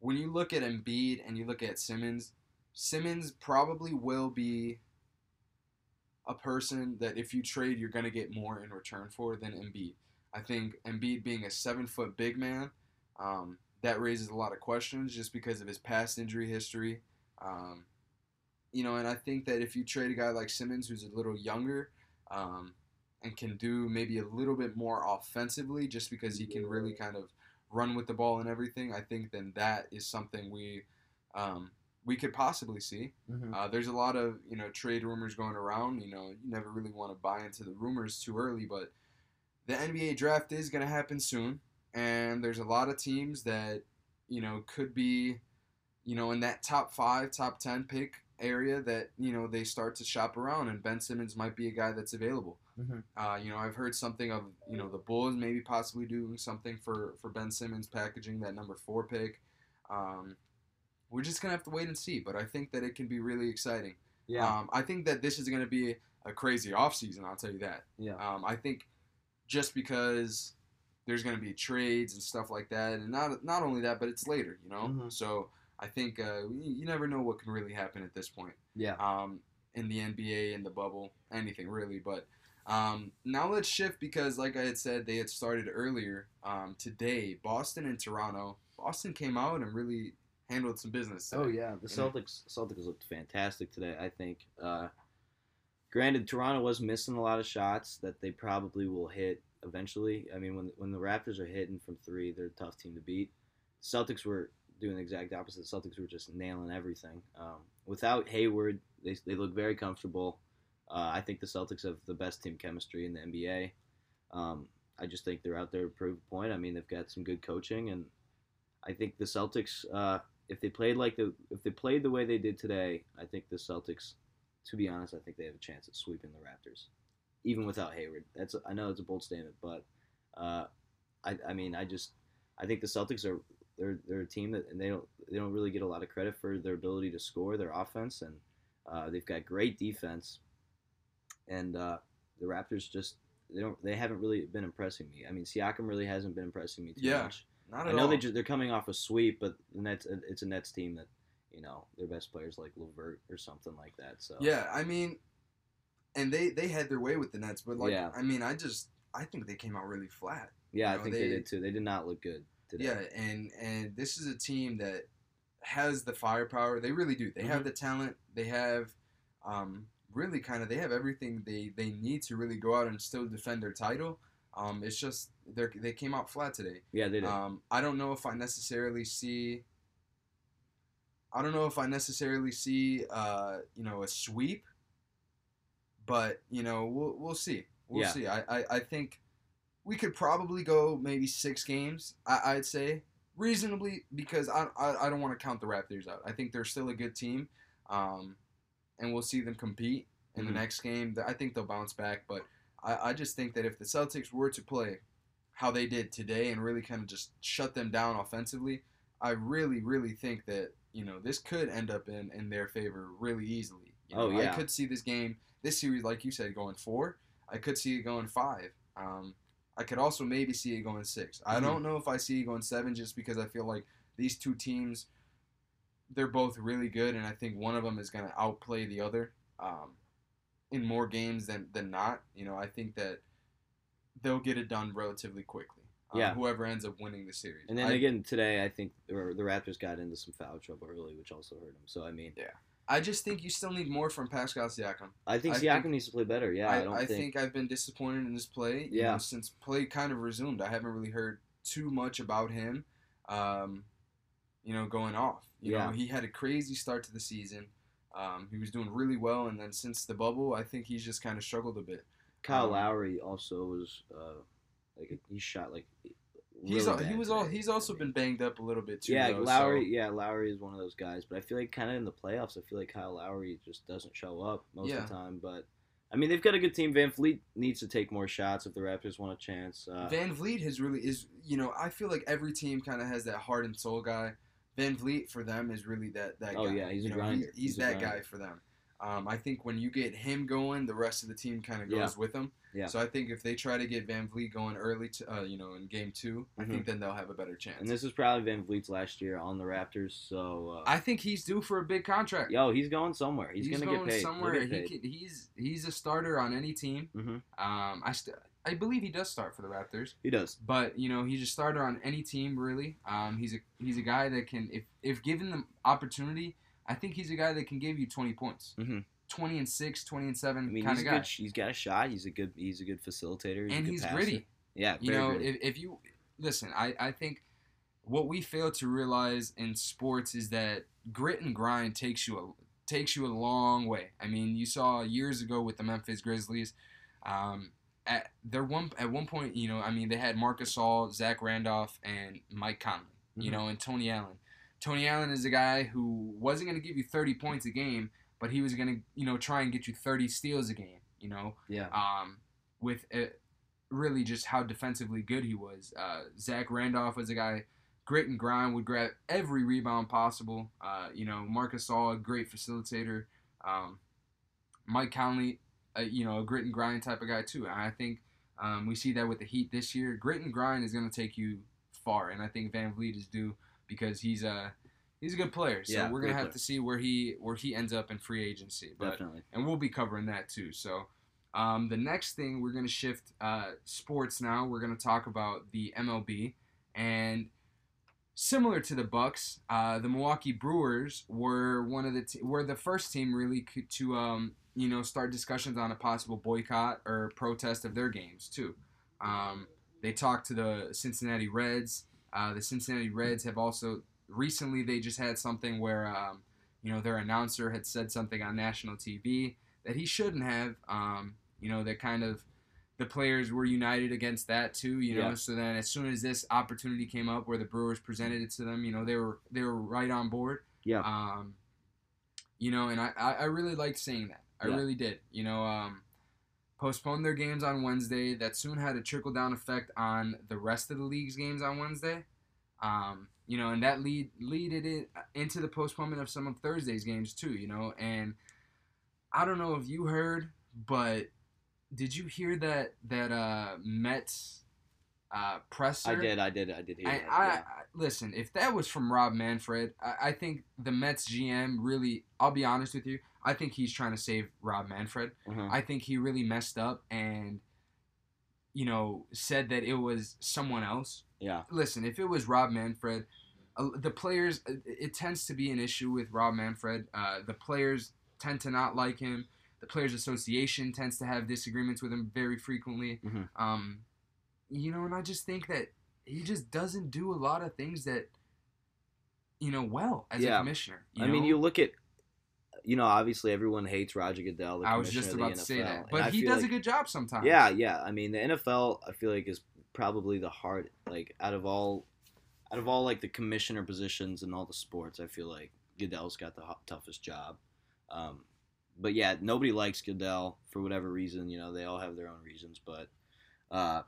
Speaker 1: when you look at Embiid and you look at Simmons, Simmons probably will be a person that if you trade, you're going to get more in return for than Embiid. I think Embiid being a seven foot big man, um, that raises a lot of questions just because of his past injury history. Um, you know, and I think that if you trade a guy like Simmons, who's a little younger, um, and can do maybe a little bit more offensively, just because he can really kind of run with the ball and everything, I think then that is something we um, we could possibly see.
Speaker 2: Mhm.
Speaker 1: Uh, there's a lot of you know trade rumors going around. You know, you never really want to buy into the rumors too early, but the NBA draft is going to happen soon, and there's a lot of teams that you know could be, you know, in that top five, top ten pick area that you know they start to shop around, and Ben Simmons might be a guy that's available.
Speaker 2: Mhm.
Speaker 1: Uh, you know, I've heard something of you know the Bulls maybe possibly doing something for for Ben Simmons, packaging that number four pick. Um, we're just gonna have to wait and see, but I think that it can be really exciting.
Speaker 2: Yeah.
Speaker 1: Um, I think that this is gonna be a crazy offseason, I'll tell you that.
Speaker 2: yeah.
Speaker 1: Um, I think just because there's gonna be trades and stuff like that, and not not only that, but it's later, you know.
Speaker 2: Mhm.
Speaker 1: So I think uh, you, you never know what can really happen at this point
Speaker 2: yeah.
Speaker 1: um, in the NBA, in the bubble, anything really. But um, now let's shift because, like I had said, they had started earlier um, today. Boston and Toronto. Boston came out and really handled some business.
Speaker 2: Oh yeah, the Celtics Celtics looked fantastic today. I think. Uh, granted, Toronto was missing a lot of shots that they probably will hit eventually. I mean, when when the Raptors are hitting from three, they're a tough team to beat. Celtics were doing the exact opposite. The Celtics were just nailing everything. Um, without Hayward, they they look very comfortable. Uh, I think the Celtics have the best team chemistry in the NBA. Um, I just think they're out there to prove a point. I mean, they've got some good coaching, and I think the Celtics, uh, if they played like the if they played the way they did today, I think the Celtics, to be honest, I think they have a chance at sweeping the Raptors, even without Hayward. That's I know it's a bold statement, but uh, I I mean I just I think the Celtics are they're they're a team that and they don't they don't really get a lot of credit for their ability to score their offense and uh, they've got great defense, and uh, the Raptors just they don't they haven't really been impressing me. I mean Siakam really hasn't been impressing me too
Speaker 1: Yeah.
Speaker 2: much.
Speaker 1: Not
Speaker 2: I know
Speaker 1: all.
Speaker 2: they just, they're coming off a sweep, but the Nets it's a Nets team that you know their best players like LeVert or something like that. So
Speaker 1: yeah, I mean, and they they had their way with the Nets, but like,
Speaker 2: Yeah.
Speaker 1: I mean, I just I think they came out really flat.
Speaker 2: yeah,
Speaker 1: You
Speaker 2: I think they,
Speaker 1: they-
Speaker 2: did too. They did not look good today.
Speaker 1: Yeah, and and this is a team that has the firepower. They really do. They have
Speaker 2: Mhm.
Speaker 1: the talent. They have um, really kind of they have everything they they need to really go out and still defend their title. Um, it's just they they came out flat today.
Speaker 2: yeah, they did.
Speaker 1: Um, I don't know if I necessarily see. I don't know if I necessarily see, uh, you know, a sweep. But you know, we'll we'll see. We'll
Speaker 2: Yeah.
Speaker 1: see. I, I I think we could probably go maybe six games. I, I'd say reasonably because I, I I don't want to count the Raptors out. I think they're still a good team, um, and we'll see them compete in
Speaker 2: Mhm.
Speaker 1: the next game. I think they'll bounce back, but I, I just think that if the Celtics were to play how they did today and really kind of just shut them down offensively, I really, really think that you know this could end up in, in their favor really easily. You
Speaker 2: Oh, yeah.
Speaker 1: I could see this game, this series, like you said, going four. I could see it going five. Um, I could also maybe see it going 6 I
Speaker 2: Mhm.
Speaker 1: don't know if I see it going seven, just because I feel like these two teams, they're both really good, and I think one of them is going to outplay the other um, in more games than than not. You know, I think that they'll get it done relatively quickly. Um,
Speaker 2: Yeah.
Speaker 1: Whoever ends up winning the series.
Speaker 2: and then
Speaker 1: I,
Speaker 2: again today, I think the, the Raptors got into some foul trouble early, which also hurt them. So I mean, yeah.
Speaker 1: I just think you still need more from Pascal Siakam.
Speaker 2: I think
Speaker 1: I
Speaker 2: Siakam
Speaker 1: think-
Speaker 2: needs to play better. Yeah, I,
Speaker 1: I,
Speaker 2: don't
Speaker 1: I
Speaker 2: think,
Speaker 1: think I've been disappointed in his play. you
Speaker 2: Yeah.
Speaker 1: know, since play kind of resumed, I haven't really heard too much about him. Um, you know, going off. You
Speaker 2: Yeah.
Speaker 1: know, he had a crazy start to the season. Um, he was doing really well, and then since the bubble, I think he's just kind of struggled a bit.
Speaker 2: Kyle
Speaker 1: um,
Speaker 2: Lowry also was uh, like he shot like.
Speaker 1: He's
Speaker 2: really
Speaker 1: al- he was all he's also been banged up a little bit too.
Speaker 2: Yeah,
Speaker 1: though,
Speaker 2: Lowry.
Speaker 1: so-
Speaker 2: Yeah, Lowry is one of those guys, but I feel like kind of in the playoffs, I feel like Kyle Lowry just doesn't show up most
Speaker 1: Yeah.
Speaker 2: of the time. But I mean, they've got a good team. VanVleet needs to take more shots if the Raptors want a chance. Uh,
Speaker 1: Van Vliet has really is you know I feel like every team kind of has that heart and soul guy. VanVleet for them is really that that
Speaker 2: Oh,
Speaker 1: guy.
Speaker 2: yeah, he's
Speaker 1: you
Speaker 2: a
Speaker 1: know,
Speaker 2: grinder.
Speaker 1: He's,
Speaker 2: He's
Speaker 1: that guy for them. Um, I think when you get him going, the rest of the team kind of
Speaker 2: Yeah.
Speaker 1: goes with him.
Speaker 2: Yeah.
Speaker 1: So I think if they try to get VanVleet going early, to, uh, you know, in game 2 I
Speaker 2: Mhm.
Speaker 1: think then they'll have a better chance.
Speaker 2: and this is probably VanVleet's last year on the Raptors, so uh,
Speaker 1: I think he's due for a big contract.
Speaker 2: yo, he's going somewhere. He's, gonna
Speaker 1: going
Speaker 2: get paid.
Speaker 1: Somewhere.
Speaker 2: get
Speaker 1: He can, he's he's a starter on any team.
Speaker 2: Mm-hmm.
Speaker 1: Um, I st- I believe he does start for the Raptors.
Speaker 2: He does.
Speaker 1: But you know, he's a starter on any team really. Um, he's a he's a guy that can, if if given the opportunity, I think he's a guy that can give you twenty points,
Speaker 2: Mhm.
Speaker 1: twenty and six, 20 and 7
Speaker 2: I
Speaker 1: seven
Speaker 2: mean,
Speaker 1: kind
Speaker 2: he's
Speaker 1: of guy.
Speaker 2: good. He's got a shot. He's a good. He's a good facilitator. He's
Speaker 1: and
Speaker 2: good
Speaker 1: he's
Speaker 2: passer.
Speaker 1: gritty.
Speaker 2: Yeah,
Speaker 1: You know,
Speaker 2: gritty.
Speaker 1: if, if you listen, I I think what we fail to realize in sports is that grit and grind takes you a takes you a long way. I mean, you saw years ago with the Memphis Grizzlies. Um, at their one at one point, you know, I mean, they had Marc Gasol, Zach Randolph, and Mike Conley, you
Speaker 2: Mhm.
Speaker 1: know, and Tony Allen. Tony Allen is a guy who wasn't going to give you 30 points a game, but he was going to, you know, try and get you 30 steals a game, you know,
Speaker 2: Yeah.
Speaker 1: um, with it, really just how defensively good he was. Uh, Zach Randolph was a guy, grit and grind, would grab every rebound possible. Uh, you know, Marc Gasol, a great facilitator. Um, Mike Conley, uh, you know, a grit and grind type of guy too. And I think um, we see that with the Heat this year. Grit and grind is going to take you far, and I think VanVleet is due because he's a he's a good player. So
Speaker 2: Yeah,
Speaker 1: we're gonna have
Speaker 2: player.
Speaker 1: to see where he where he ends up in free agency. But
Speaker 2: Definitely.
Speaker 1: and we'll be covering that too. So, um, the next thing we're going to shift uh, sports now. We're going to talk about the MLB and similar to the Bucks, uh, the Milwaukee Brewers were one of the t- were the first team really c- to um, you know start discussions on a possible boycott or protest of their games too. Um, they talked to the Cincinnati Reds. Uh, the Cincinnati Reds have also recently they just had something where um, you know their announcer had said something on national TV that he shouldn't have. Um, you know that kind of the players were united against that too. You know,
Speaker 2: Yeah.
Speaker 1: so then as soon as this opportunity came up where the Brewers presented it to them, you know they were they were right on board.
Speaker 2: Yeah.
Speaker 1: Um, you know, and I, I, really liked seeing that. I
Speaker 2: Yeah.
Speaker 1: really did. You know, um, postponed their games on Wednesday. That soon had a trickle down effect on the rest of the league's games on Wednesday. Um, you know, and that lead leaded it into the postponement of some of Thursday's games too. You know, and I don't know if you heard, but did you hear that that uh, Mets uh, presser?
Speaker 2: I did. I did. I did hear
Speaker 1: I,
Speaker 2: that.
Speaker 1: I,
Speaker 2: yeah.
Speaker 1: I listen. If that was from Rob Manfred, I, I think the Mets GM really. I'll be honest with you. I think he's trying to save Rob Manfred.
Speaker 2: Uh-huh.
Speaker 1: I think he really messed up and, you know, said that it was someone else.
Speaker 2: yeah.
Speaker 1: Listen, if it was Rob Manfred, uh, the players. uh, It tends to be an issue with Rob Manfred. Uh, the players tend to not like him. The Players Association tends to have disagreements with him very frequently.
Speaker 2: Mhm.
Speaker 1: Um, you know, and I just think that he just doesn't do a lot of things that, you know, well as a commissioner. You
Speaker 2: I mean, you look at, you know, obviously everyone hates Roger Goodell. The
Speaker 1: I was just about to say that, but he does a good job sometimes.
Speaker 2: Yeah, yeah. I mean, the NFL, I feel like is probably the hard, like out of all, out of all like the commissioner positions in all the sports, I feel like Goodell's got the toughest job. Um, but yeah, nobody likes Goodell for whatever reason. You know, they all have their own reasons, but uh,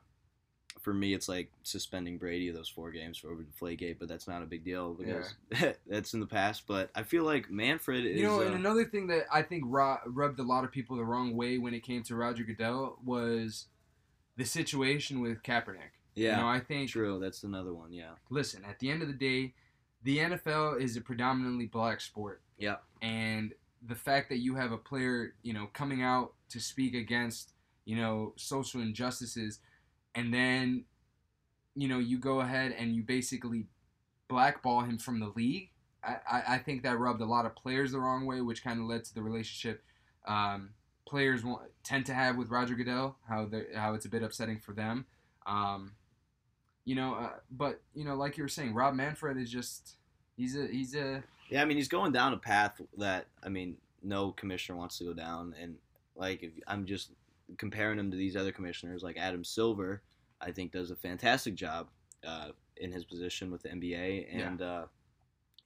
Speaker 2: for me, it's like suspending Brady those four games for over Deflategate, but that's not a big deal because (laughs) that's in the past. But I feel like Manfred is.
Speaker 1: You know,
Speaker 2: uh,
Speaker 1: another thing that I think ru- rubbed a lot of people the wrong way when it came to Roger Goodell was the situation with Kaepernick.
Speaker 2: yeah,
Speaker 1: You know, I think
Speaker 2: true. That's another one. Yeah,
Speaker 1: listen, at the end of the day, the NFL is a predominantly black sport.
Speaker 2: Yeah.
Speaker 1: And the fact that you have a player, you know, coming out to speak against, you know, social injustices, and then, you know, you go ahead and you basically blackball him from the league. I, I, I think that rubbed a lot of players the wrong way, which kind of led to the relationship um, players want, tend to have with Roger Goodell. How how it's a bit upsetting for them. Um, you know, uh, but you know, like you were saying, Rob Manfred is just he's a he's a
Speaker 2: Yeah, I mean he's going down a path that I mean no commissioner wants to go down, and like if I'm just comparing him to these other commissioners, like Adam Silver, I think does a fantastic job uh, in his position with the NBA, and uh,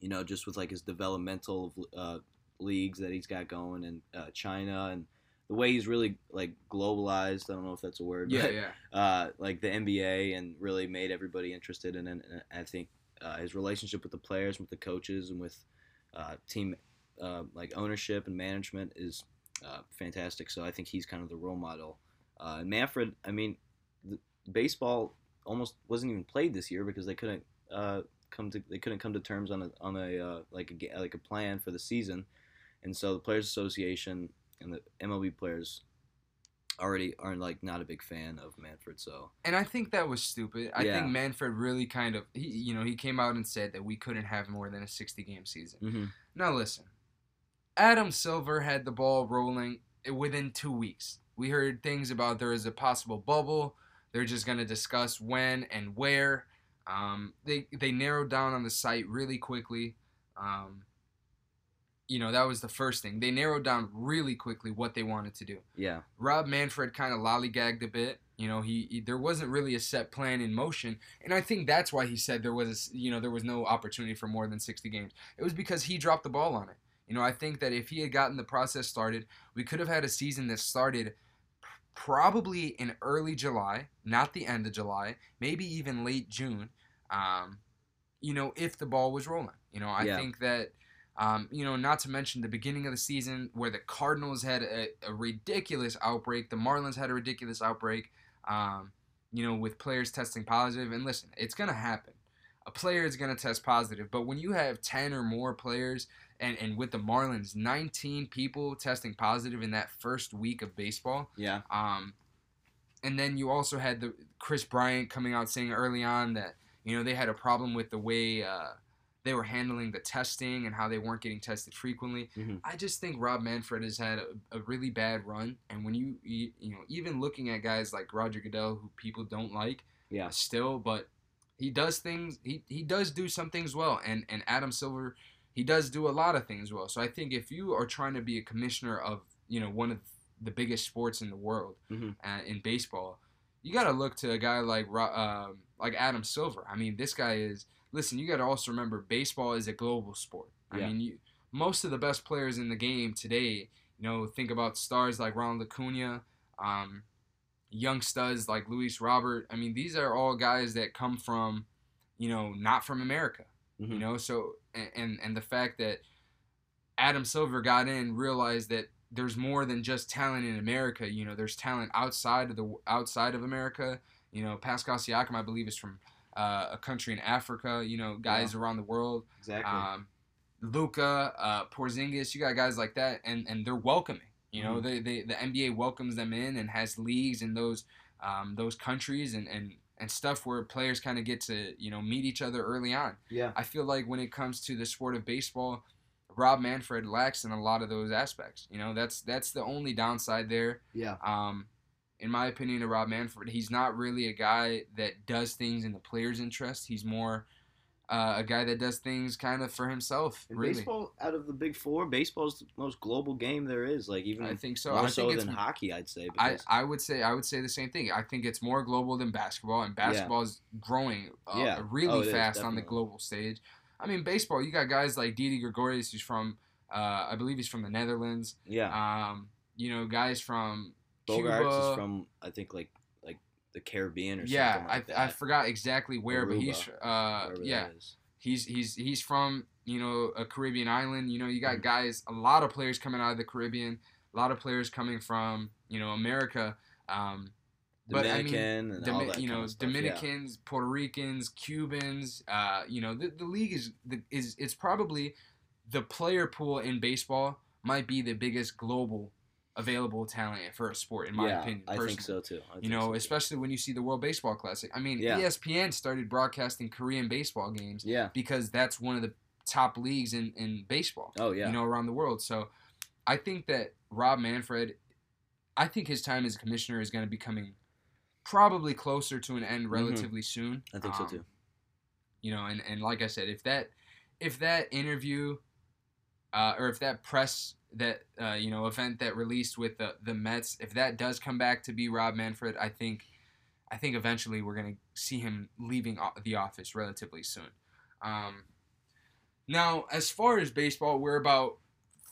Speaker 2: you know just with like his developmental uh, leagues that he's got going in uh, China and the way he's really like globalized. I don't know if that's a word.
Speaker 1: yeah
Speaker 2: but,
Speaker 1: yeah
Speaker 2: uh, like the NBA and really made everybody interested in it. And I think uh, his relationship with the players, with the coaches, and with uh, team uh, like ownership and management is uh, fantastic. So I think he's kind of the role model. Uh, and Manfred, I mean, baseball almost wasn't even played this year because they couldn't uh, come to they couldn't come to terms on a on a uh, like a like a plan for the season, and so the Players Association and the MLB players already are like not a big fan of Manfred. So
Speaker 1: and I think that was stupid. I
Speaker 2: Yeah.
Speaker 1: think Manfred really kind of he you know he came out and said that we couldn't have more than a sixty game season.
Speaker 2: mm-hmm.
Speaker 1: Now listen, Adam Silver had the ball rolling within two weeks. We heard things about there is a possible bubble. They're just gonna discuss when and where. Um, they they narrowed down on the site really quickly. Um, you know that was the first thing. They narrowed down really quickly what they wanted to do.
Speaker 2: Yeah.
Speaker 1: Rob Manfred kind of lollygagged a bit. You know, he, he, there wasn't really a set plan in motion, and I think that's why he said there was a, you know there was no opportunity for more than 60 games. It was because he dropped the ball on it. You know, I think that if he had gotten the process started, we could have had a season that started probably in early July, not the end of July, maybe even late June. Um, you know, if the ball was rolling. You know, I
Speaker 2: Yeah.
Speaker 1: think that. Um, you know, not to mention the beginning of the season where the Cardinals had a, a ridiculous outbreak, the Marlins had a ridiculous outbreak. Um, you know, with players testing positive. And listen, it's gonna happen. A player is gonna test positive, but when you have ten or more players, and and with the Marlins, nineteen people testing positive in that first week of baseball.
Speaker 2: Yeah.
Speaker 1: Um, and then you also had the Kris Bryant coming out saying early on that you know they had a problem with the way uh, they were handling the testing and how they weren't getting tested frequently.
Speaker 2: Mhm.
Speaker 1: I just think Rob Manfred has had a, a really bad run, and when you, you you know even looking at guys like Roger Goodell who people don't like
Speaker 2: Yeah.
Speaker 1: still, but he does things he, he does do some things well, and and Adam Silver he does do a lot of things well. So I think if you are trying to be a commissioner of you know one of the biggest sports in the world
Speaker 2: Mhm.
Speaker 1: uh, in baseball, you got to look to a guy like um, like Adam Silver. I mean, this guy is. Listen, you got to also remember baseball is a global sport. I
Speaker 2: Yeah.
Speaker 1: mean, you, most of the best players in the game today, you know, think about stars like Ronald Acuna, um, young studs like Luis Robert. I mean, these are all guys that come from, you know, not from America. You
Speaker 2: Mhm.
Speaker 1: know, so and and, the fact that Adam Silver got in, realized that there's more than just talent in America. You know, there's talent outside of the outside of America. You know, Pascal Siakam, I believe, is from uh, a country in Africa. You know, guys around the world.
Speaker 2: Exactly.
Speaker 1: Um, Luka, uh, Porzingis, you got guys like that, and, and they're welcoming. You know,
Speaker 2: Mhm.
Speaker 1: they, they the NBA welcomes them in and has leagues in those um, those countries and, and, and stuff where players kind of get to you know meet each other early on.
Speaker 2: yeah.
Speaker 1: I feel like when it comes to the sport of baseball, Rob Manfred lacks in a lot of those aspects. You know, that's that's the only downside there.
Speaker 2: Yeah.
Speaker 1: Um, in my opinion, to Rob Manfred, he's not really a guy that does things in the player's interest. He's more uh, a guy that does things kind of for himself.
Speaker 2: And
Speaker 1: really,
Speaker 2: baseball, out of the big four, baseball's the most global game there is. Like even
Speaker 1: I think so.
Speaker 2: more
Speaker 1: I
Speaker 2: so
Speaker 1: think
Speaker 2: than hockey, I'd say.
Speaker 1: I,
Speaker 2: Because,
Speaker 1: I would say I would say the same thing. I think it's more global than basketball, and basketball is growing uh,
Speaker 2: Yeah.
Speaker 1: really
Speaker 2: Oh, it is,
Speaker 1: fast on the global stage. I mean, baseball. You got guys like Didi Gregorius, who's from, uh, I believe he's from the Netherlands.
Speaker 2: yeah,
Speaker 1: Um, you know, guys from
Speaker 2: Bogaerts
Speaker 1: Cuba.
Speaker 2: is from I think like the Caribbean or
Speaker 1: yeah,
Speaker 2: something like
Speaker 1: I,
Speaker 2: that.
Speaker 1: I forgot exactly where, but he's uh, yeah, he's he's he's from you know a Caribbean island. You know, you got
Speaker 2: Mhm.
Speaker 1: guys, a lot of players coming out of the Caribbean, a lot of players coming from you know America. Um, But, I mean,
Speaker 2: Dominican
Speaker 1: Domi- you know
Speaker 2: stuff, yeah.
Speaker 1: Dominicans, Puerto Ricans, Cubans. Uh, you know the, the league is the, is it's probably the player pool in baseball might be the biggest global available talent for a sport in my
Speaker 2: yeah,
Speaker 1: opinion.
Speaker 2: I
Speaker 1: personally.
Speaker 2: think so too. I
Speaker 1: You know,
Speaker 2: so too.
Speaker 1: especially when you see the World Baseball Classic. I mean,
Speaker 2: Yeah.
Speaker 1: ESPN started broadcasting Korean baseball games
Speaker 2: yeah.
Speaker 1: because that's one of the top leagues in, in baseball
Speaker 2: Oh yeah.
Speaker 1: you know, around the world. So I think that Rob Manfred, I think his time as a commissioner is going to be coming probably closer to an end relatively soon.
Speaker 2: Mm-hmm. I think so
Speaker 1: Um,
Speaker 2: too.
Speaker 1: You know, and, and like I said, if that if that interview uh, or if that press that uh, you know event that released with the the Mets, if that does come back to be Rob Manfred, I think I think eventually we're gonna see him leaving the office relatively soon. Um, now, as far as baseball, we're about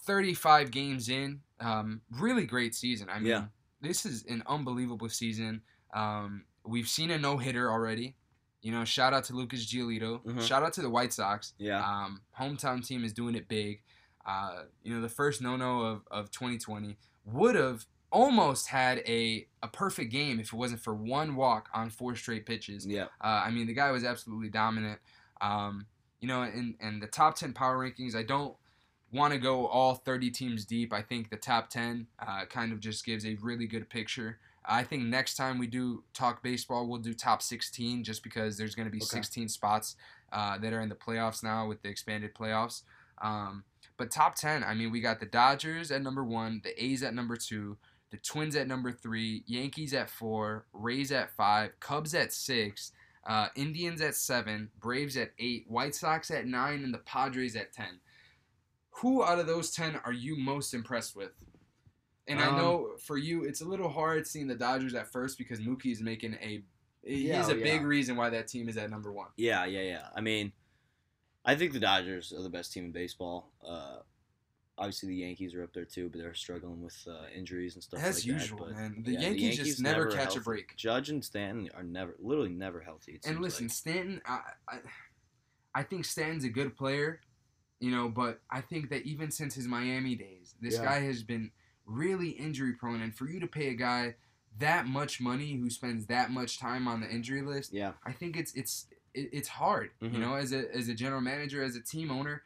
Speaker 1: 35 games in. Um, really great season. I mean,
Speaker 2: Yeah.
Speaker 1: this is an unbelievable season. Um, we've seen a no hitter already. You know, shout out to Lucas Giolito.
Speaker 2: Mhm.
Speaker 1: Shout out to the White Sox.
Speaker 2: Yeah.
Speaker 1: Um, hometown team is doing it big. Uh, you know, the first no-no of, of 2020 would have almost had a, a perfect game if it wasn't for one walk on four straight pitches.
Speaker 2: yeah.
Speaker 1: Uh, I mean, the guy was absolutely dominant. Um, you know, and, and the top 10 power rankings, I don't want to go all 30 teams deep. I think the top 10 uh, kind of just gives a really good picture. I think next time we do talk baseball, we'll do top 16 just because there's going to be
Speaker 2: Okay.
Speaker 1: 16 spots uh, that are in the playoffs now with the expanded playoffs. Um, but top 10, I mean, we got the Dodgers at number one, the A's at number two, the Twins at number three, Yankees at four, Rays at five, Cubs at six. uh, Indians at seven, Braves at eight, White Sox at nine, and the Padres at ten. Who out of those ten are you most impressed with? And I
Speaker 2: Um,
Speaker 1: know for you, it's a little hard seeing the Dodgers at first because Mookie is making a.
Speaker 2: Yeah,
Speaker 1: he's a
Speaker 2: oh,
Speaker 1: big reason why that team is at number one.
Speaker 2: Yeah, yeah, yeah. I mean, I think the Dodgers are the best team in baseball. Uh, obviously, the Yankees are up there too, but they're struggling with uh, injuries and stuff
Speaker 1: As
Speaker 2: like
Speaker 1: usual,
Speaker 2: that. but
Speaker 1: man. The
Speaker 2: yeah, the
Speaker 1: Yankees, just never,
Speaker 2: never
Speaker 1: catch
Speaker 2: healthy.
Speaker 1: a break.
Speaker 2: Judge and Stanton are never, literally never healthy.
Speaker 1: And listen,
Speaker 2: like.
Speaker 1: Stanton, I, I, I think Stanton's a good player, you know, but I think that even since his Miami days, this
Speaker 2: Yeah.
Speaker 1: guy has been really injury prone. And for you to pay a guy that much money who spends that much time on the injury list,
Speaker 2: yeah,
Speaker 1: I think it's it's it, it's hard.
Speaker 2: Mhm.
Speaker 1: You know, as a as a general manager, as a team owner,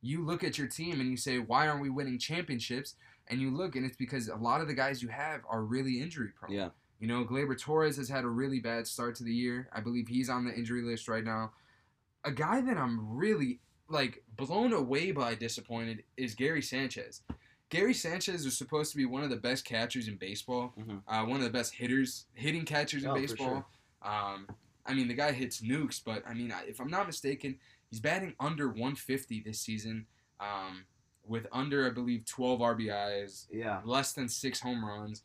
Speaker 1: you look at your team and you say, why aren't we winning championships? And you look, and it's because a lot of the guys you have are really injury prone.
Speaker 2: yeah,
Speaker 1: You know, Gleyber Torres has had a really bad start to the year. I believe he's on the injury list right now. A guy that I'm really like blown away by disappointed is Gary Sanchez. Gary Sanchez was supposed to be one of the best catchers in baseball,
Speaker 2: Mhm.
Speaker 1: uh, one of the best hitters, hitting catchers in
Speaker 2: Oh, for
Speaker 1: baseball. Um, I mean, the guy hits nukes, but I mean, if I'm not mistaken, he's batting under 150 this season, um, with under I believe 12 RBIs,
Speaker 2: yeah.
Speaker 1: less than six home runs.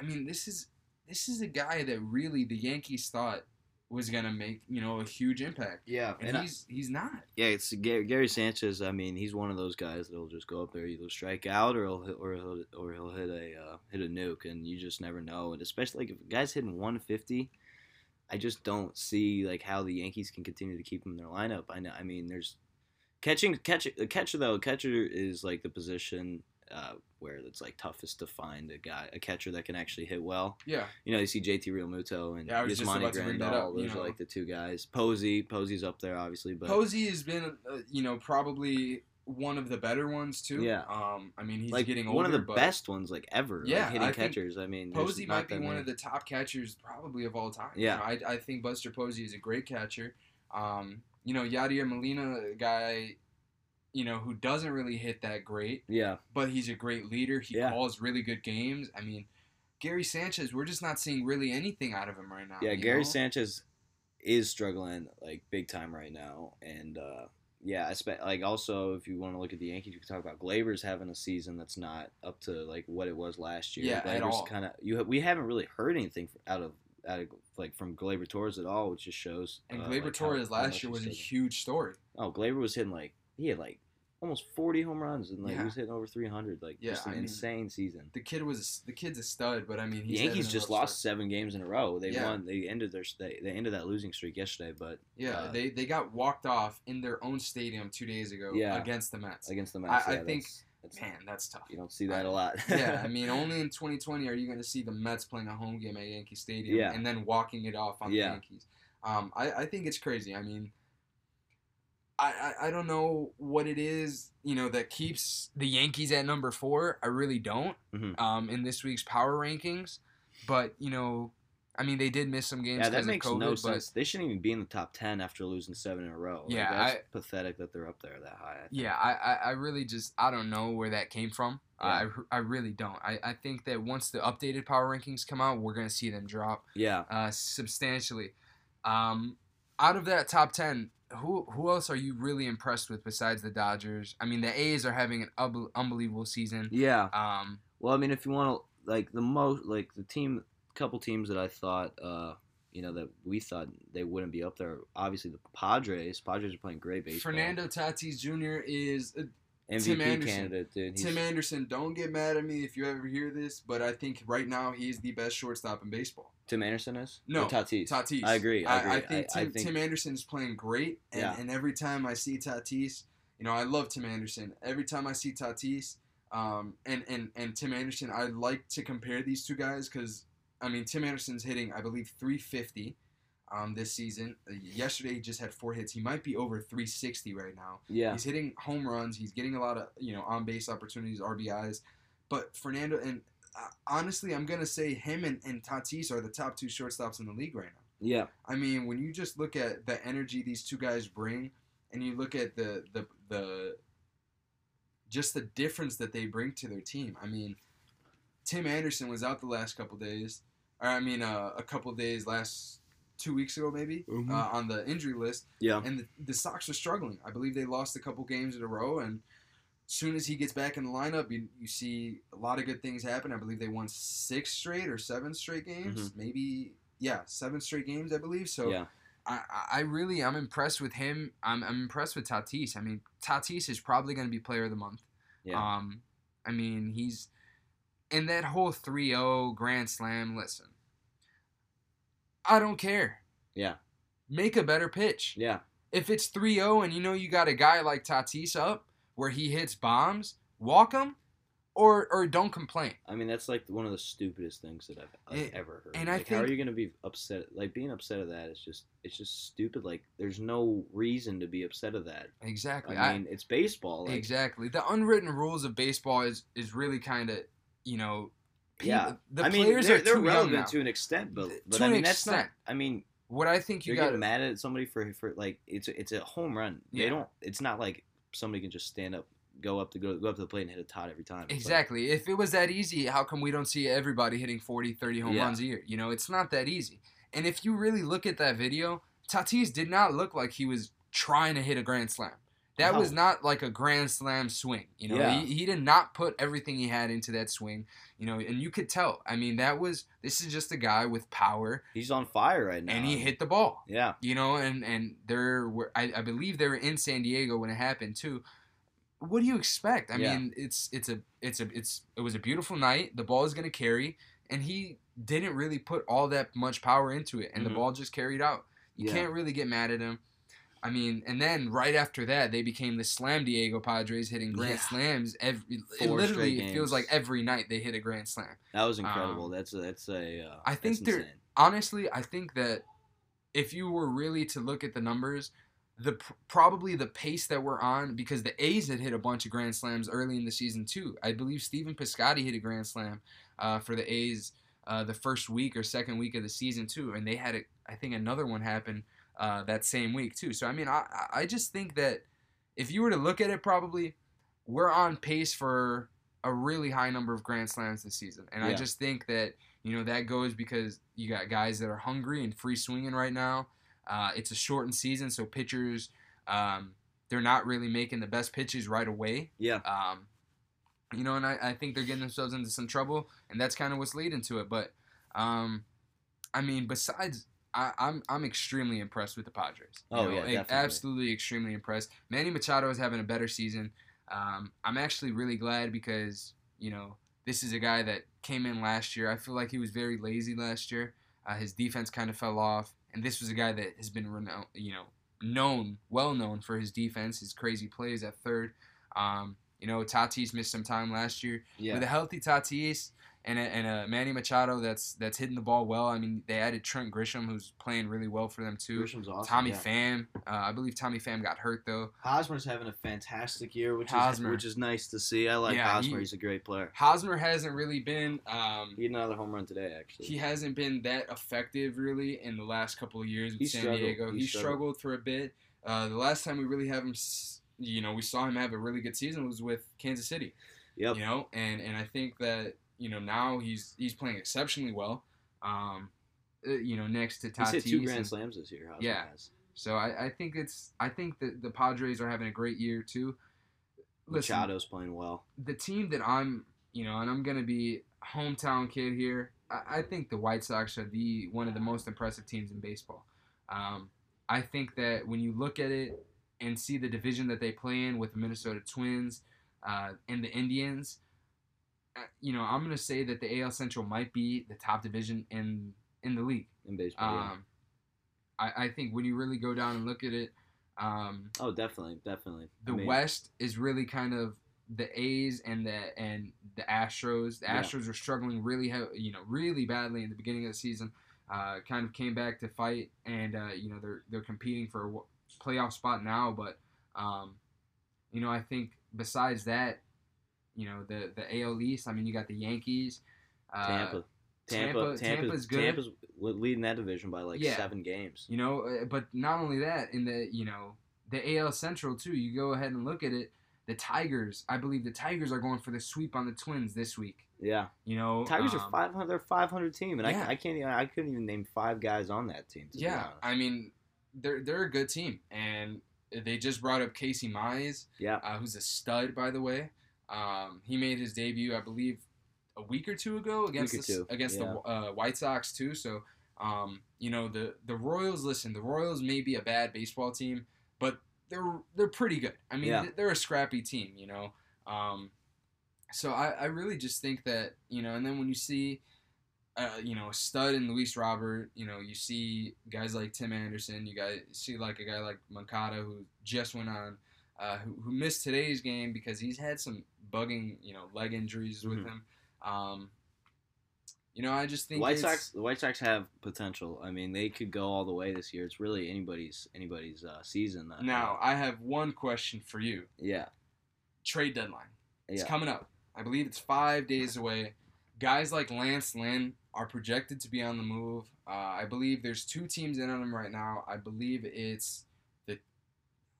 Speaker 1: I mean, this is this is a guy that really the Yankees thought was gonna make you know a huge impact,
Speaker 2: Yeah,
Speaker 1: and,
Speaker 2: and I-
Speaker 1: he's he's not.
Speaker 2: yeah, it's Gary, Gary Sanchez. I mean, he's one of those guys that'll just go up there, either strike out or he'll hit, or he'll or he'll hit a uh, hit a nuke, and you just never know. And especially like if a guy's hitting 150, I just don't see like how the Yankees can continue to keep him in their lineup. I know. I mean, there's catching catch a catcher though. Catcher is like the position. Uh, where it's like toughest to find a guy, a catcher that can actually hit well.
Speaker 1: Yeah,
Speaker 2: You know, you see JT Realmuto and
Speaker 1: Yeah,
Speaker 2: Yasmani
Speaker 1: about to bring that
Speaker 2: Grandal. Those
Speaker 1: know.
Speaker 2: are like the two guys. Posey, Posey's up there obviously, but
Speaker 1: Posey has been uh, you know probably one of the better ones too.
Speaker 2: Yeah.
Speaker 1: Um, I mean he's
Speaker 2: like
Speaker 1: getting older,
Speaker 2: one of the best ones like ever.
Speaker 1: Yeah,
Speaker 2: like, hitting
Speaker 1: I
Speaker 2: catchers. I mean,
Speaker 1: Posey might be one
Speaker 2: many.
Speaker 1: of the top catchers probably of all time.
Speaker 2: Yeah.
Speaker 1: You know, I, I think Buster Posey is a great catcher. Um, you know, Yadier Molina, a guy, you know, who doesn't really hit that great,
Speaker 2: Yeah,
Speaker 1: but he's a great leader. He
Speaker 2: Yeah.
Speaker 1: calls really good games. I mean, Gary Sanchez, we're just not seeing really anything out of him right now.
Speaker 2: yeah. Gary
Speaker 1: know?
Speaker 2: Sanchez is struggling like big time right now, and uh, yeah, I spe- like also if you want to look at the Yankees, you can talk about Gleyber's having a season that's not up to like what it was last year.
Speaker 1: Yeah, Gleyber's
Speaker 2: kind of you. ha- We haven't really heard anything out of out of like from Gleyber Torres at all, which just shows.
Speaker 1: And
Speaker 2: uh,
Speaker 1: Gleyber
Speaker 2: like,
Speaker 1: Torres
Speaker 2: how
Speaker 1: last
Speaker 2: much
Speaker 1: year was a huge story.
Speaker 2: Oh, Gleyber was hitting like he had like almost forty home runs and like
Speaker 1: Yeah.
Speaker 2: he was hitting over three hundred. Like
Speaker 1: Yeah,
Speaker 2: just an
Speaker 1: I mean,
Speaker 2: insane season.
Speaker 1: The kid was the kid's a stud, but I mean,
Speaker 2: The Yankees just lost
Speaker 1: start.
Speaker 2: seven games in a row. They
Speaker 1: Yeah.
Speaker 2: won. They ended their they, they ended that losing streak yesterday, but
Speaker 1: Yeah,
Speaker 2: uh,
Speaker 1: they they got walked off in their own stadium two days ago
Speaker 2: Yeah.
Speaker 1: against the Mets.
Speaker 2: against the Mets,
Speaker 1: I
Speaker 2: yeah,
Speaker 1: think-
Speaker 2: that's, that's,
Speaker 1: Man, that's tough.
Speaker 2: you don't see that a lot. (laughs)
Speaker 1: yeah, I (laughs) mean, only in 2020 are you going to see the Mets playing a home game at Yankee Stadium and then walking it off on the Yankees. Um, I, I think it's crazy. I mean, I, I, I don't know what it is, you know, that keeps the Yankees at number four. I really don't
Speaker 2: Mhm.
Speaker 1: um, in this week's power rankings. But, you know, I mean, they did miss some games
Speaker 2: yeah, that makes
Speaker 1: of COVID,
Speaker 2: no
Speaker 1: but
Speaker 2: sense. They shouldn't even be in the top ten after losing seven in a row. Like,
Speaker 1: Yeah,
Speaker 2: that's
Speaker 1: I-
Speaker 2: pathetic that they're up there that high. I think.
Speaker 1: Yeah, I, I, I really just I don't know where that came from.
Speaker 2: Yeah.
Speaker 1: I, I really don't. I, I think that once the updated power rankings come out, we're gonna see them drop
Speaker 2: yeah.
Speaker 1: uh, substantially. Um, out of that top ten, who who else are you really impressed with besides the Dodgers? I mean, the A's are having an unbelievable season.
Speaker 2: Yeah.
Speaker 1: Um,
Speaker 2: Well, I mean, if you want to like the most like the team, couple teams that I thought, uh, you know, that we thought they wouldn't be up there. Obviously, the Padres. Padres are playing great baseball.
Speaker 1: Fernando Tatis Jr. is a
Speaker 2: MVP
Speaker 1: Tim Anderson.
Speaker 2: candidate, dude. He's,
Speaker 1: Tim Anderson. Don't get mad at me if you ever hear this, but I think right now he's the best shortstop in baseball.
Speaker 2: Tim Anderson is
Speaker 1: No,
Speaker 2: Or Tatis.
Speaker 1: Tatis.
Speaker 2: I agree. I, agree.
Speaker 1: I, think
Speaker 2: I,
Speaker 1: Tim,
Speaker 2: think
Speaker 1: Tim Anderson is playing great, and,
Speaker 2: Yeah.
Speaker 1: and every time I see Tatis, you know, I love Tim Anderson. Every time I see Tatis, um, and and and Tim Anderson, I like to compare these two guys because I mean Tim Anderson's hitting, I believe, 350. Um, this season, Uh, yesterday he just had four hits. He might be over 360 right now.
Speaker 2: yeah,
Speaker 1: He's hitting home runs. He's getting a lot of you know on base opportunities, RBIs. But Fernando and uh, honestly, I'm gonna say him and, and Tatis are the top two shortstops in the league right now.
Speaker 2: yeah,
Speaker 1: I mean, when you just look at the energy these two guys bring, and you look at the the the just the difference that they bring to their team. I mean, Tim Anderson was out the last couple days, or I mean, uh, a couple days last two weeks ago, maybe
Speaker 2: Mhm.
Speaker 1: uh, on the injury list,
Speaker 2: Yeah.
Speaker 1: and the, the Sox are struggling. I believe they lost a couple games in a row, and as soon as he gets back in the lineup, you, you see a lot of good things happen. I believe they won six straight or seven straight games, maybe yeah, seven straight games, I believe. So
Speaker 2: Mm-hmm. yeah.
Speaker 1: I, I- I really I'm impressed with him. I'm, I'm impressed with Tatis. I mean, Tatis is probably going to be Player of the Month.
Speaker 2: Yeah.
Speaker 1: Um, I mean, he's in that whole 3-0 Grand Slam. Listen, I don't care.
Speaker 2: Yeah.
Speaker 1: Make a better pitch.
Speaker 2: Yeah.
Speaker 1: If it's 3-0 and you know you got a guy like Tatis up where he hits bombs, walk him, or or don't complain.
Speaker 2: I mean, that's like one of the stupidest things that I've, I've
Speaker 1: And-
Speaker 2: ever heard.
Speaker 1: and I
Speaker 2: like, how are you gonna be upset? Like being upset of that is just it's just stupid. Like there's no reason to be upset of that.
Speaker 1: Exactly.
Speaker 2: I mean, it's baseball. Like,
Speaker 1: exactly. The unwritten rules of baseball is is really kind of you know.
Speaker 2: Yeah.
Speaker 1: The
Speaker 2: I mean,
Speaker 1: players
Speaker 2: they're,
Speaker 1: are
Speaker 2: they're
Speaker 1: too young
Speaker 2: relevant
Speaker 1: now.
Speaker 2: to an extent, but but
Speaker 1: To
Speaker 2: I
Speaker 1: an
Speaker 2: mean that's not.
Speaker 1: extent.
Speaker 2: I mean,
Speaker 1: What I think you got
Speaker 2: getting mad at somebody for for like it's a, it's a home run.
Speaker 1: Yeah.
Speaker 2: They don't. It's not like somebody can just stand up, go up to go, go up to the plate and hit a tot every time. Like-
Speaker 1: Exactly. If it was that easy, how come we don't see everybody hitting 40, 30 home
Speaker 2: Yeah.
Speaker 1: runs a year? You know, it's not that easy. And if you really look at that video, Tatis did not look like he was trying to hit a grand slam. That was not like a grand slam swing. You know,
Speaker 2: Yeah.
Speaker 1: he, he did not put everything he had into that swing. You know, and you could tell. I mean, that was this is just a guy with power,
Speaker 2: he's on fire right now.
Speaker 1: and he hit the ball.
Speaker 2: Yeah.
Speaker 1: You know, and and there were I, I believe they were in San Diego when it happened too. What do you expect? I
Speaker 2: Yeah.
Speaker 1: mean, it's it's a it's a it's it was a beautiful night. The ball is going to carry, and he didn't really put all that much power into it, and
Speaker 2: Mhm.
Speaker 1: the ball just carried out. You
Speaker 2: Yeah.
Speaker 1: can't really get mad at him. I mean, and then right after that, they became the Slam Diego Padres, hitting grand
Speaker 2: Yeah.
Speaker 1: slams every. It literally, it feels like every night they hit a grand slam.
Speaker 2: That was incredible.
Speaker 1: Um,
Speaker 2: that's a, that's a. Uh,
Speaker 1: I think they're-
Speaker 2: insane.
Speaker 1: honestly, I think that if you were really to look at the numbers, the probably the pace that we're on because the A's had hit a bunch of grand slams early in the season too. I believe Stephen Piscotty hit a grand slam uh, for the A's uh, the first week or second week of the season too, and they had a, I think another one happen uh, that same week too. So I mean, I I- just think that if you were to look at it, probably we're on pace for a really high number of grand slams this season, and I just think that you know that goes because you got guys that are hungry and free swinging right now. Uh, it's a shortened season, so pitchers um, they're not really making the best pitches right away.
Speaker 2: Yeah.
Speaker 1: Um, you know, and I, I think they're getting themselves into some trouble, and that's kind of what's leading to it. But um, I mean, besides. I, I'm I'm extremely impressed with the Padres. You
Speaker 2: Oh,
Speaker 1: know,
Speaker 2: yeah, definitely.
Speaker 1: absolutely extremely impressed. Manny Machado is having a better season. Um, I'm actually really glad because you know this is a guy that came in last year. I feel like he was very lazy last year. Uh, his defense kind of fell off, and this was a guy that has been renowned, you know, known, well known for his defense, his crazy plays at third. Um, you know, Tatis missed some time last year.
Speaker 2: Yeah.
Speaker 1: With a healthy Tatis and a, and a Manny Machado that's that's hitting the ball well. I mean, they added Trent Grisham, who's playing really well for them too.
Speaker 2: Grisham's awesome.
Speaker 1: Tommy
Speaker 2: yeah.
Speaker 1: Pham, uh, I believe Tommy Pham got hurt though.
Speaker 2: Hosmer's having a fantastic year, which is which is nice to see. I like
Speaker 1: Yeah,
Speaker 2: Hosmer.
Speaker 1: he-
Speaker 2: He's a great player.
Speaker 1: Hosmer hasn't really been. Um,
Speaker 2: He had another home run today, actually.
Speaker 1: he hasn't been that effective really in the last couple of years with
Speaker 2: He
Speaker 1: San
Speaker 2: struggled.
Speaker 1: Diego.
Speaker 2: He
Speaker 1: He,
Speaker 2: struggled.
Speaker 1: struggled for a bit. Uh, the last time we really have him, s- you know, we saw him have a really good season was with Kansas City.
Speaker 2: Yep.
Speaker 1: You know, and and I think that you know now he's he's playing exceptionally well. Um, uh, you know, next to
Speaker 2: He's hit two grand
Speaker 1: and-
Speaker 2: slams this year.
Speaker 1: Yeah.
Speaker 2: has.
Speaker 1: so I, I think it's I think that the Padres are having a great year too. Listen,
Speaker 2: Machado's playing well.
Speaker 1: the team that I'm, you know, and I'm gonna be hometown kid here. I, I think the White Sox are the one of the most impressive teams in baseball. Um, I think that when you look at it and see the division that they play in with the Minnesota Twins uh, and the Indians, uh, you know, I'm gonna say that the AL Central might be the top division in in the league.
Speaker 2: in baseball. yeah.
Speaker 1: Um, I, I think when you really go down and look at it, um,
Speaker 2: Oh, definitely, definitely.
Speaker 1: the
Speaker 2: I mean,
Speaker 1: West is really kind of the A's and the and the Astros. The
Speaker 2: Yeah.
Speaker 1: Astros are struggling really, he- you know, really badly in the beginning of the season. Uh, kind of came back to fight, and uh, you know they're they're competing for playoff spot now. But um, you know, I think besides that, you know, the the AL East. I mean, you got the Yankees. Uh,
Speaker 2: Tampa. Tampa,
Speaker 1: Tampa-
Speaker 2: Tampa's,
Speaker 1: Tampa's good.
Speaker 2: Tampa's leading that division by like
Speaker 1: Yeah.
Speaker 2: seven games.
Speaker 1: You know, uh, but not only that, in the you know the AL Central too. You go ahead and look at it. The Tigers. I believe the Tigers are going for the sweep on the Twins this week.
Speaker 2: Yeah,
Speaker 1: You know,
Speaker 2: Tigers are
Speaker 1: um,
Speaker 2: five hundred. They're five hundred team, and
Speaker 1: yeah.
Speaker 2: I, I can't. Even, I couldn't even name five guys on that team. To
Speaker 1: Yeah. I mean, they're they're a good team, and they just brought up Casey Mize,
Speaker 2: yeah.
Speaker 1: uh, who's a stud, by the way. Um, he made his debut, I believe, a week or two ago against the,
Speaker 2: two,
Speaker 1: against
Speaker 2: yeah.
Speaker 1: the uh, White Sox too. So, um, you know, the the Royals. Listen, the Royals may be a bad baseball team, but they're they're pretty good. I mean,
Speaker 2: Yeah.
Speaker 1: they're a scrappy team. You know, um, so I, I really just think that you know, and then when you see. Uh, you know, a stud in Luis Robert. You know, you see guys like Tim Anderson. You guys see like a guy like Moncada who just went on, uh, who, who missed today's game because he's had some bugging, you know, leg injuries with
Speaker 2: Mhm.
Speaker 1: him. Um, you know, I just think
Speaker 2: White Sox. The White Sox have potential. I mean, they could go all the way this year. It's really anybody's anybody's uh, season. Uh,
Speaker 1: Now, I have one question for you.
Speaker 2: yeah,
Speaker 1: Trade deadline. It's
Speaker 2: yeah,
Speaker 1: coming up. I believe it's five days away. Guys like Lance Lynn are projected to be on the move. Uh, I believe there's two teams in on him right now. I believe it's the.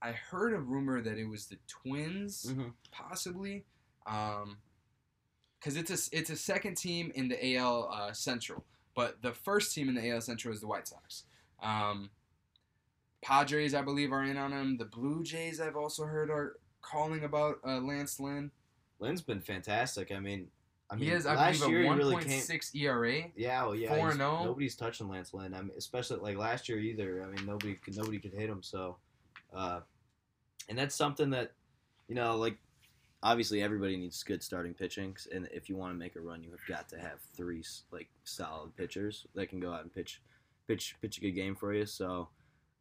Speaker 1: I heard a rumor that it was the Twins,
Speaker 2: Mhm.
Speaker 1: possibly, because it's a it's a second team in the AL uh, Central, but the first team in the AL Central is the White Sox. Um, Padres, I believe, are in on him. The Blue Jays, I've also heard, are calling about uh, Lance Lynn.
Speaker 2: Lynn's been fantastic. I mean, I mean,
Speaker 1: he has, I
Speaker 2: last
Speaker 1: believe,
Speaker 2: year
Speaker 1: a
Speaker 2: he really came.
Speaker 1: 1.6 ERA.
Speaker 2: Yeah, well, yeah.
Speaker 1: 4
Speaker 2: he's-
Speaker 1: and oh.
Speaker 2: Nobody's touching Lance Lynn. I mean, especially like last year either. I mean, nobody could nobody could hit him. So, uh, and that's something that, you know, like obviously everybody needs good starting pitching, and if you want to make a run, you have got to have three like solid pitchers that can go out and pitch, pitch, pitch a good game for you. So.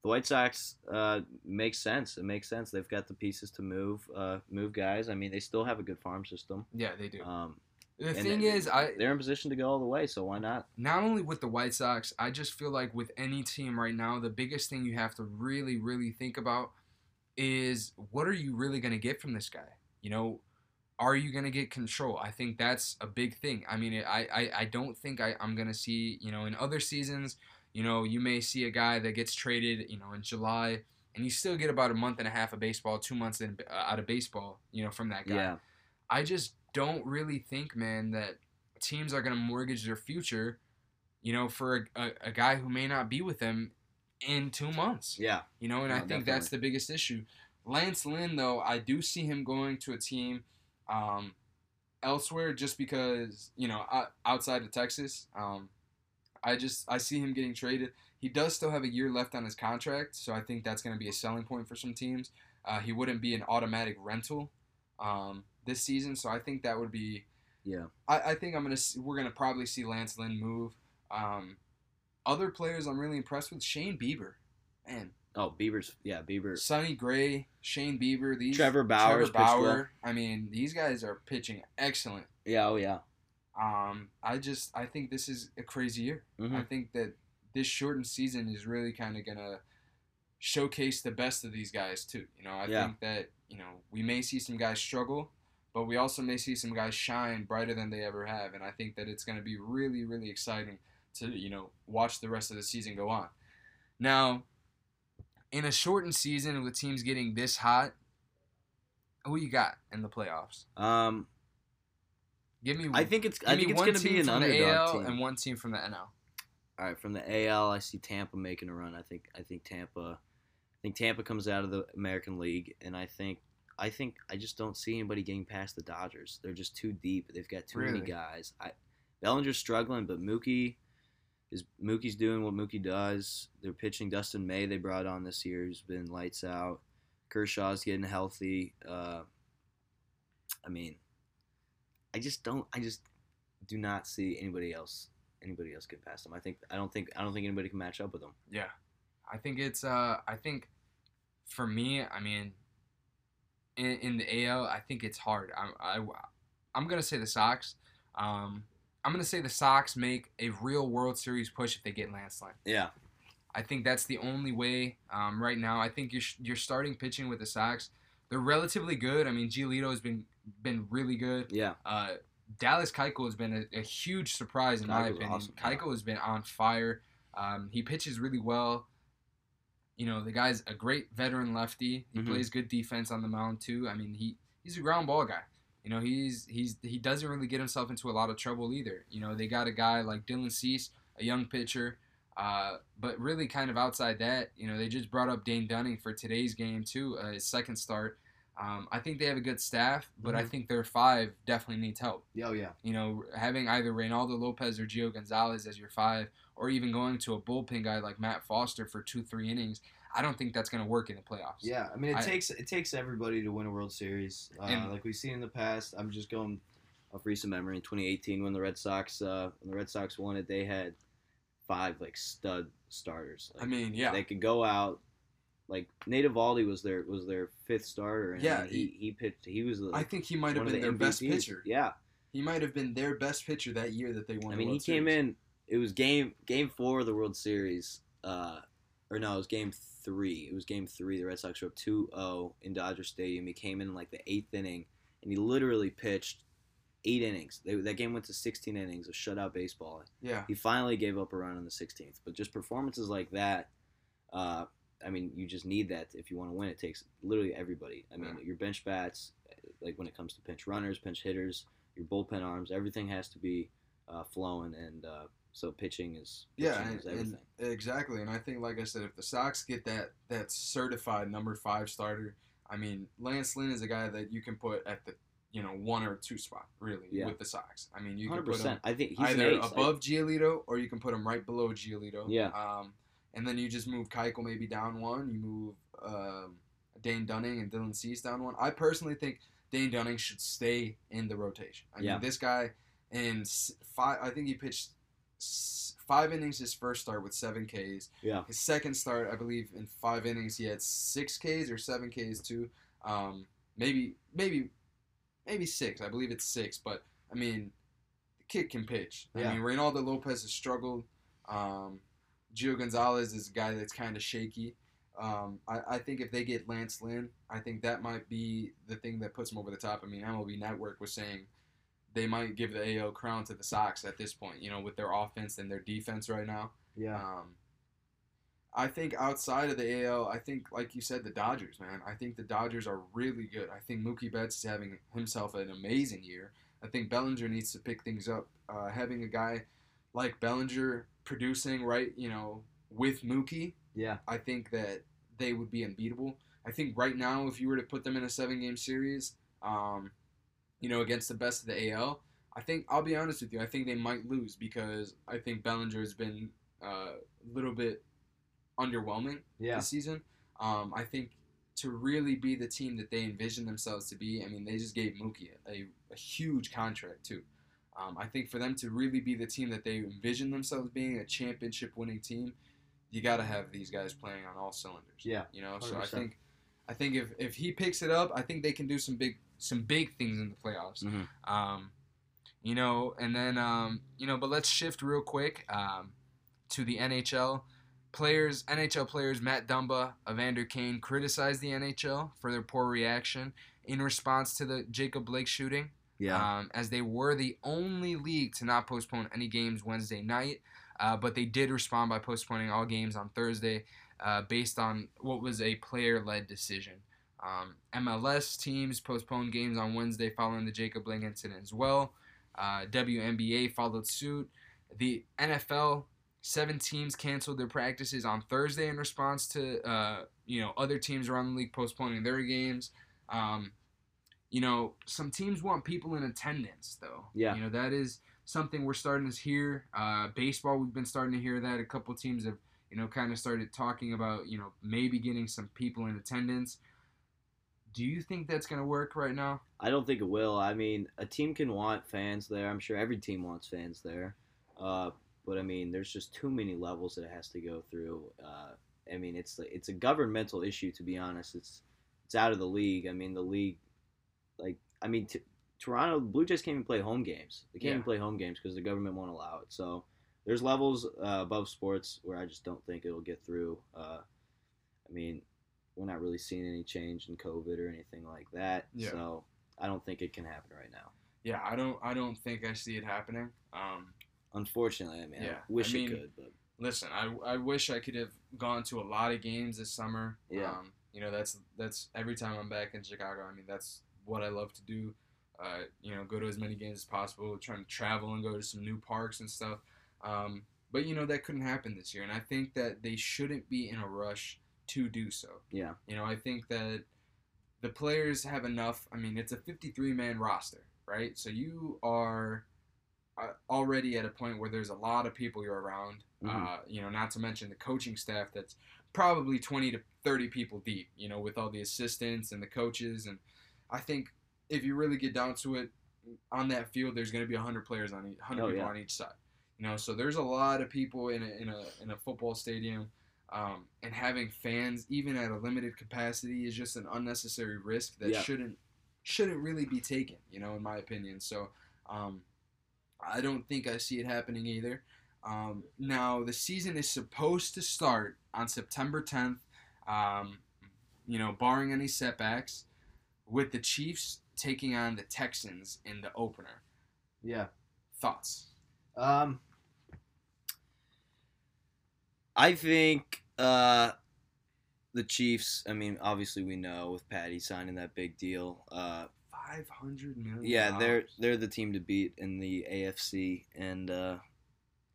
Speaker 2: The White Sox uh, makes sense. It makes sense. They've got the pieces to move, uh, move guys. I mean, they still have a good farm system.
Speaker 1: Yeah, they do.
Speaker 2: Um,
Speaker 1: the
Speaker 2: and
Speaker 1: thing is, I
Speaker 2: they're in position to go all the way. So why not?
Speaker 1: not only with the White Sox, I just feel like with any team right now, the biggest thing you have to really, really think about is what are you really going to get from this guy? You know, are you going to get control? I think that's a big thing. I mean, I, I, I don't think I, I'm going to see, you know, in other seasons, you know, you may see a guy that gets traded, you know, in July, and you still get about a month and a half of baseball, two months in, uh, out of baseball, you know, from that guy.
Speaker 2: Yeah.
Speaker 1: I just don't really think, man, that teams are going to mortgage their future, you know, for a, a, a guy who may not be with them in two months.
Speaker 2: Yeah.
Speaker 1: You know, and I
Speaker 2: No,
Speaker 1: think that's the biggest issue. Lance Lynn, though, I do see him going to a team um, elsewhere just because, you know, outside of Texas. Um, I just I see him getting traded. He does still have a year left on his contract, so I think that's going to be a selling point for some teams. Uh, he wouldn't be an automatic rental um, this season, so I think that would be.
Speaker 2: Yeah.
Speaker 1: I, I think I'm gonna see, we're gonna probably see Lance Lynn move. Um, other players I'm really impressed with Shane Bieber, man,
Speaker 2: Oh, Bieber's yeah, Bieber.
Speaker 1: Sonny Gray, Shane Bieber, these
Speaker 2: Trevor Bauer's
Speaker 1: Trevor
Speaker 2: pitched well.
Speaker 1: I mean, these guys are pitching excellent.
Speaker 2: Yeah, oh yeah.
Speaker 1: Um, I just I think this is a crazy year.
Speaker 2: Mhm.
Speaker 1: I think that this shortened season is really kind of gonna showcase the best of these guys too. You know, I
Speaker 2: Yeah.
Speaker 1: think that you know we may see some guys struggle, but we also may see some guys shine brighter than they ever have, and I think that it's gonna be really really exciting to you know watch the rest of the season go on. Now, in a shortened season with teams getting this hot, who you got in the playoffs?
Speaker 2: Um,
Speaker 1: Give me.
Speaker 2: I think it's I think it's going to be an
Speaker 1: from the
Speaker 2: underdog
Speaker 1: AL
Speaker 2: team.
Speaker 1: and one team from the NL.
Speaker 2: All right, from the AL, I see Tampa making a run. I think I think Tampa, I think Tampa comes out of the American League, and I think I think I just don't see anybody getting past the Dodgers. They're just too deep. They've got too many guys. I Bellinger's struggling, but Mookie is Mookie's doing what Mookie does. They're pitching Dustin May. They brought on this year, who's been lights out. Kershaw's getting healthy. Uh, I mean, I just don't. I just do not see anybody else anybody else get past them. I think I don't think I don't think anybody can match up with them.
Speaker 1: Yeah, I think it's. Uh, I think for me, I mean, in, in the AL, I think it's hard. I, I, I'm gonna say the Sox. Um, I'm gonna say the Sox make a real World Series push if they get Lance Lynn.
Speaker 2: Yeah.
Speaker 1: I think that's the only way um, right now. I think you're you're starting pitching with the Sox. They're relatively good. I mean, Giolito has been been really good.
Speaker 2: Yeah.
Speaker 1: Uh, Dallas Keuchel has been a, a huge surprise in my opinion.
Speaker 2: awesome.
Speaker 1: Keuchel has been on fire. Um, he pitches really well. You know, the guy's a great veteran lefty. He
Speaker 2: Mhm.
Speaker 1: plays good defense on the mound too. I mean, he he's a ground ball guy. You know, he's he's he doesn't really get himself into a lot of trouble either. You know, they got a guy like Dylan Cease, a young pitcher, uh, but really kind of outside that, you know, they just brought up Dane Dunning for today's game too, uh, his second start. Um, I think they have a good staff, but I
Speaker 2: Mhm.
Speaker 1: think their five definitely needs help.
Speaker 2: Oh yeah.
Speaker 1: You know, having either Reynaldo Lopez or Gio Gonzalez as your five, or even going to a bullpen guy like Matt Foster for two, three innings, I don't think that's going to work in the playoffs.
Speaker 2: Yeah, I mean, it
Speaker 1: I-
Speaker 2: takes it takes everybody to win a World Series. Uh,
Speaker 1: And-
Speaker 2: like we've seen in the past. I'm just going off recent memory. In 2018, when the Red Sox uh, when the Red Sox won it, they had five like stud starters. Like,
Speaker 1: I mean, yeah.
Speaker 2: they could go out. Like Nate Eovaldi was their was their fifth starter, and
Speaker 1: Yeah,
Speaker 2: he, he pitched. He was the,
Speaker 1: I think he might have been
Speaker 2: the
Speaker 1: their best pitcher.
Speaker 2: Yeah,
Speaker 1: He might have been their best pitcher that year that they won.
Speaker 2: I mean, he
Speaker 1: World
Speaker 2: came
Speaker 1: Series.
Speaker 2: in. It was game game four of the World Series, uh, or no, it was game three. It was game three. The Red Sox were up 2-0 in Dodger Stadium. He came in like the eighth inning, and he literally pitched eight innings. They, that game went to 16 innings of shutout baseball.
Speaker 1: Yeah.
Speaker 2: He finally gave up a run on the 16th. But just performances like that, uh, I mean, you just need that if you want to win. It takes literally everybody. I mean,
Speaker 1: Yeah.
Speaker 2: your bench bats, like when it comes to pinch runners, pinch hitters, your bullpen arms, everything has to be uh, flowing. And uh, so pitching is pitching
Speaker 1: Yeah,
Speaker 2: is everything.
Speaker 1: and exactly. And I think, like I said, if the Sox get that that certified number five starter, I mean, Lance Lynn is a guy that you can put at the you know one or two spot really
Speaker 2: Yeah.
Speaker 1: with the Sox. I mean, you can
Speaker 2: Hundred
Speaker 1: put him.
Speaker 2: I think he's
Speaker 1: either
Speaker 2: ace. I-
Speaker 1: above Giolito or you can put him right below Giolito.
Speaker 2: Yeah.
Speaker 1: Um, and then you just move Keuchel maybe down one. You move um, Dane Dunning and Dylan Cease down one. I personally think Dane Dunning should stay in the rotation. I
Speaker 2: Yeah.
Speaker 1: mean, this guy in five. I think he pitched five innings his first start with seven Ks.
Speaker 2: yeah.
Speaker 1: His second start, I believe, in five innings he had six Ks or seven Ks too. Um, maybe maybe maybe six. I believe it's six. But I mean, the kid can pitch.
Speaker 2: Yeah.
Speaker 1: I mean, Reynaldo Lopez has struggled. Um, Gio Gonzalez is a guy that's kind of shaky. Um, I, I think if they get Lance Lynn, I think that might be the thing that puts him over the top. I mean, MLB Network was saying they might give the AL crown to the Sox at this point, you know, with their offense and their defense right now.
Speaker 2: Yeah.
Speaker 1: Um, I think outside of the AL, I think, like you said, the Dodgers, man. I think the Dodgers are really good. I think Mookie Betts is having himself an amazing year. I think Bellinger needs to pick things up. Uh, having a guy like Bellinger producing, right, you know, with Mookie,
Speaker 2: Yeah.
Speaker 1: I think that they would be unbeatable. I think right now, if you were to put them in a seven game series, um, you know, against the best of the AL, I think I'll be honest with you. I think they might lose because I think Bellinger has been uh, a little bit underwhelming
Speaker 2: Yeah.
Speaker 1: this season. Um, I think to really be the team that they envision themselves to be, I mean, they just gave Mookie a, a huge contract too. Um, I think for them to really be the team that they envision themselves being, a championship winning team, you got to have these guys playing on all cylinders.
Speaker 2: Yeah.
Speaker 1: You know, so I think, I think if, if he picks it up, I think they can do some big some big things in the playoffs.
Speaker 2: Mhm.
Speaker 1: Um, you know, and then um, you know, but let's shift real quick um, to the NHL players. NHL players Matt Dumba, Evander Kane criticized the NHL for their poor reaction in response to the Jacob Blake shooting
Speaker 2: Yeah.
Speaker 1: um, as they were the only league to not postpone any games Wednesday night. Uh, but they did respond by postponing all games on Thursday uh, based on what was a player led decision. Um, MLS teams postponed games on Wednesday following the Jacob Blake incident as well. Uh, WNBA followed suit. The NFL, seven teams canceled their practices on Thursday in response to uh, you know other teams around the league postponing their games. Um, you know, some teams want people in attendance, though.
Speaker 2: Yeah.
Speaker 1: You know, that is something we're starting to hear. Uh, baseball, we've been starting to hear that. A couple teams have, you know, kind of started talking about, you know, maybe getting some people in attendance. Do you think that's going to work right now?
Speaker 2: I don't think it will. I mean, a team can want fans there. I'm sure every team wants fans there. Uh, but I mean, there's just too many levels that it has to go through. Uh, I mean, it's it's a governmental issue to be honest. It's it's out of the league. I mean, the league, like, I mean, t- Toronto Blue Jays can't even play home games. They can't
Speaker 1: Yeah.
Speaker 2: even play home games because the government won't allow it. So there's levels uh, above sports where I just don't think it'll get through. Uh, I mean, we're not really seeing any change in COVID or anything like that.
Speaker 1: Yeah.
Speaker 2: So I don't think it can happen right now.
Speaker 1: Yeah, I don't. I don't think I see it happening. Um,
Speaker 2: Unfortunately, I mean,
Speaker 1: Yeah,
Speaker 2: I wish
Speaker 1: I mean-
Speaker 2: it could, but
Speaker 1: listen, I, I wish I could have gone to a lot of games this summer.
Speaker 2: Yeah.
Speaker 1: Um, you know, that's that's every time I'm back in Chicago. I mean, that's what I love to do. Uh, you know, go to as many games as possible, trying to travel and go to some new parks and stuff. Um, but you know that couldn't happen this year, and I think that they shouldn't be in a rush to do so.
Speaker 2: Yeah.
Speaker 1: You know, I think that the players have enough. I mean, it's a 53 man roster, right? So you are uh, already at a point where there's a lot of people you're around.
Speaker 2: Mhm.
Speaker 1: Uh, you know, not to mention the coaching staff that's probably 20 to 30 people deep. You know, with all the assistants and the coaches, and I think if you really get down to it, on that field, there's going to be 100 players on each, 100
Speaker 2: Oh,
Speaker 1: people
Speaker 2: yeah.
Speaker 1: on each side. You know, so there's a lot of people in a in a in a football stadium. Um, and having fans, even at a limited capacity, is just an unnecessary risk that
Speaker 2: Yeah.
Speaker 1: shouldn't shouldn't really be taken. You know, in my opinion. So, um, I don't think I see it happening either. Um, now the season is supposed to start on September 10th. Um, you know, barring any setbacks, with the Chiefs taking on the Texans in the opener.
Speaker 2: Yeah.
Speaker 1: Thoughts?
Speaker 2: Um, I think uh, the Chiefs. I mean, obviously we know with Patty signing that big deal. Uh,
Speaker 1: Five hundred million.
Speaker 2: yeah, they're they're the team to beat in the AFC, and uh,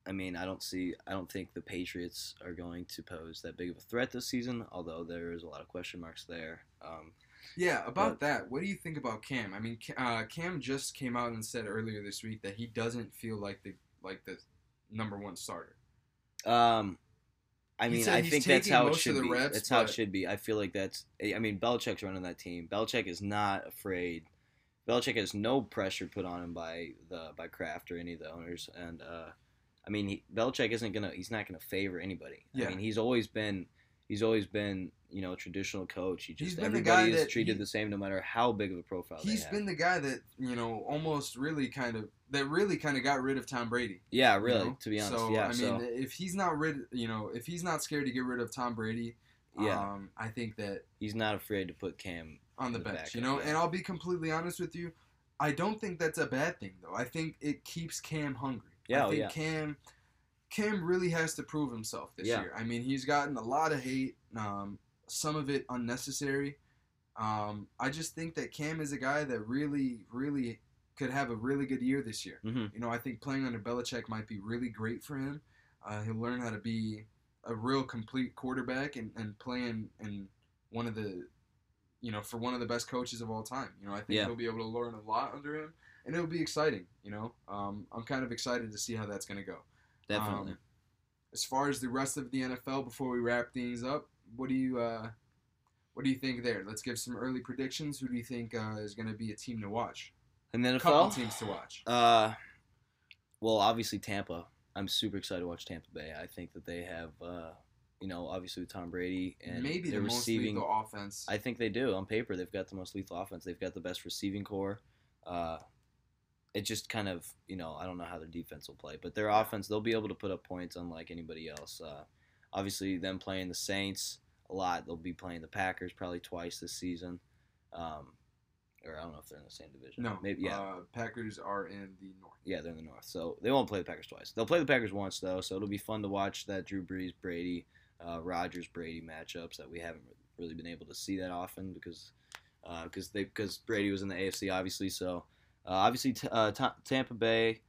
Speaker 2: I mean, I don't see. I don't think the Patriots are going to pose that big of a threat this season. Although there is a lot of question marks there. Um,
Speaker 1: Yeah, about that. What do you think about Cam? I mean, uh, Cam just came out and said earlier this week that he doesn't feel like the like the number one starter.
Speaker 2: Um, I mean, I think that's how it should be.
Speaker 1: reps,
Speaker 2: that's how it should be. I feel like that's. I mean, Belichick's running that team. Belichick is not afraid. Belichick has no pressure put on him by the by Kraft or any of the owners, and uh, I mean, he, Belichick isn't gonna. He's not gonna favor anybody.
Speaker 1: Yeah.
Speaker 2: I mean, he's always been. He's always been, you know, a traditional coach. He just everybody is treated
Speaker 1: he-
Speaker 2: the same no matter how big of a profile
Speaker 1: He's been the guy that you know almost really kind of that really kind of got rid of Tom Brady.
Speaker 2: yeah,
Speaker 1: you
Speaker 2: really.
Speaker 1: know?
Speaker 2: To be honest,
Speaker 1: So
Speaker 2: yeah.
Speaker 1: I mean, if he's not rid, you know, if he's not scared to get rid of Tom Brady,
Speaker 2: Yeah.
Speaker 1: um, I think that
Speaker 2: he's not afraid to put Cam.
Speaker 1: on the
Speaker 2: The
Speaker 1: bench, you know. And I'll be completely honest with you, I don't think that's a bad thing though. I think it keeps Cam hungry.
Speaker 2: Yeah,
Speaker 1: I
Speaker 2: oh,
Speaker 1: think
Speaker 2: yeah.
Speaker 1: Cam, Cam really has to prove himself this
Speaker 2: Yeah.
Speaker 1: year. I mean, he's gotten a lot of hate, um, some of it unnecessary. Um, I just think that Cam is a guy that really, really could have a really good year this year.
Speaker 2: hmm
Speaker 1: You know, I think playing under Belichick might be really great for him. Uh, he'll learn how to be a real complete quarterback and, and playing in one of the, you know, for one of the best coaches of all time. You know, I think
Speaker 2: Yeah.
Speaker 1: he'll be able to learn a lot under him, and it'll be exciting. You know, um, I'm kind of excited to see how that's going to go.
Speaker 2: Definitely.
Speaker 1: Um, as far as the rest of the NFL, before we wrap things up, what do you uh, what do you think there? Let's give some early predictions. Who do you think uh, is going to be a team to watch?
Speaker 2: and then
Speaker 1: A couple teams to watch.
Speaker 2: Uh, well, obviously Tampa. I'm super excited to watch Tampa Bay. I think that they have, uh, you know, obviously with Tom Brady and
Speaker 1: Maybe the
Speaker 2: they're
Speaker 1: most
Speaker 2: receiving.
Speaker 1: lethal offense.
Speaker 2: I think they do. On paper, they've got the most lethal offense. They've got the best receiving corps. Uh, it just kind of, you know, I don't know how their defense will play, but their offense, they'll be able to put up points unlike anybody else. Uh, obviously, them playing the Saints a lot. They'll be playing the Packers probably twice this season. Um, or I don't know if they're in the same division.
Speaker 1: no,
Speaker 2: maybe yeah.
Speaker 1: Uh, Packers are in the north.
Speaker 2: Yeah, they're in the north, so they won't play the Packers twice. They'll play the Packers once though, so it'll be fun to watch that Drew Brees, Brady, uh, Rodgers, Brady matchups that we haven't really been able to see that often because because they because Brady was in the AFC obviously. So uh, obviously t- uh, Ta- Tampa Bay.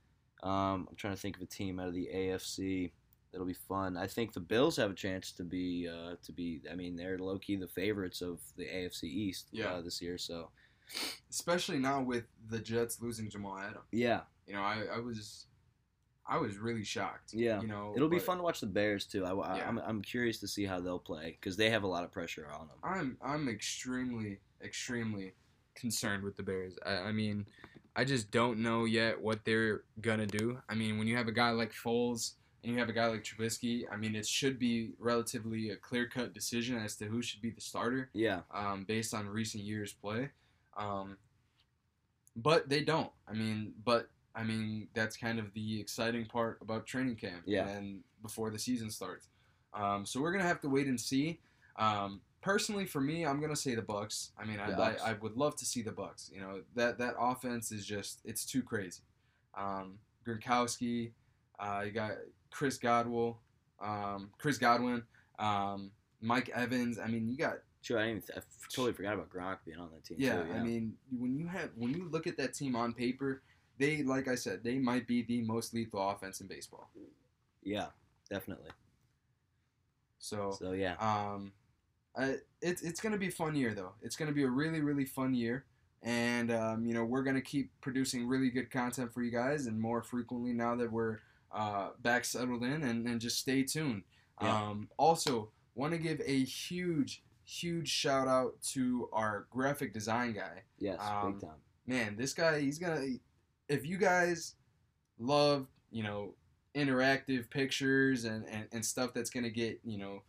Speaker 2: Um, I'm trying to think of a team out of the AFC that'll be fun. I think the Bills have a chance to be uh, to be. I mean, they're low key the favorites of the AFC East
Speaker 1: Yeah.
Speaker 2: uh, this year. So
Speaker 1: Especially now with the Jets losing Jamal Adams.
Speaker 2: yeah,
Speaker 1: You know, I, I was I was really shocked.
Speaker 2: Yeah.
Speaker 1: You know,
Speaker 2: It'll be fun to watch the Bears too. I, I,
Speaker 1: Yeah.
Speaker 2: am I'm curious to see how they'll play because they have a lot of pressure on them.
Speaker 1: I'm I'm extremely extremely concerned with the Bears. I, I mean, I just don't know yet what they're gonna do. I mean, when you have a guy like Foles and you have a guy like Trubisky, I mean, it should be relatively a clear cut decision as to who should be the starter.
Speaker 2: Yeah,
Speaker 1: um, based on recent years' play. Um, but they don't. I mean, but I mean that's kind of the exciting part about training camp.
Speaker 2: Yeah.
Speaker 1: And before the season starts, um, so we're gonna have to wait and see. Um, personally, for me, I'm gonna say the Bucs. I mean, I,
Speaker 2: Bucs.
Speaker 1: I, I would love to see the Bucs. You know that that offense is just it's too crazy. Um, Gronkowski, uh, you got Chris Godwell, um, Chris Godwin, um, Mike Evans. I mean, you got
Speaker 2: True, I, didn't even th- I f- totally forgot about Gronk being on that team.
Speaker 1: Yeah,
Speaker 2: too,
Speaker 1: I mean, when you have when you look at that team on paper, they like I said, they might be the most lethal offense in baseball.
Speaker 2: yeah, definitely.
Speaker 1: So,
Speaker 2: So yeah,
Speaker 1: um, I, it's it's gonna be a fun year though. It's gonna be a really really fun year, and um, you know we're gonna keep producing really good content for you guys and more frequently now that we're uh, back settled in, and, and just stay tuned.
Speaker 2: Yeah.
Speaker 1: Um, also, want to give a huge huge shout out to our graphic design guy.
Speaker 2: yes,
Speaker 1: um,
Speaker 2: big time.
Speaker 1: man, this guy, he's gonna. If you guys love, you know, interactive pictures and, and, and stuff that's gonna get, you know,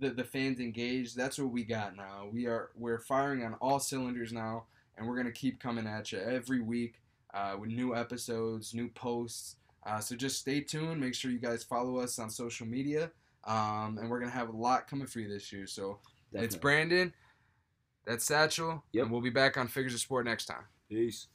Speaker 1: the the fans engaged, that's what we got now. We are we're firing on all cylinders now, and we're gonna keep coming at you every week uh, with new episodes, new posts. Uh, so just stay tuned. Make sure you guys follow us on social media, um, and we're gonna have a lot coming for you this year. So
Speaker 2: Definitely.
Speaker 1: it's Brandon. That's Satchel.
Speaker 2: Yep.
Speaker 1: And we'll be back on Figures of Sport next time.
Speaker 2: Peace.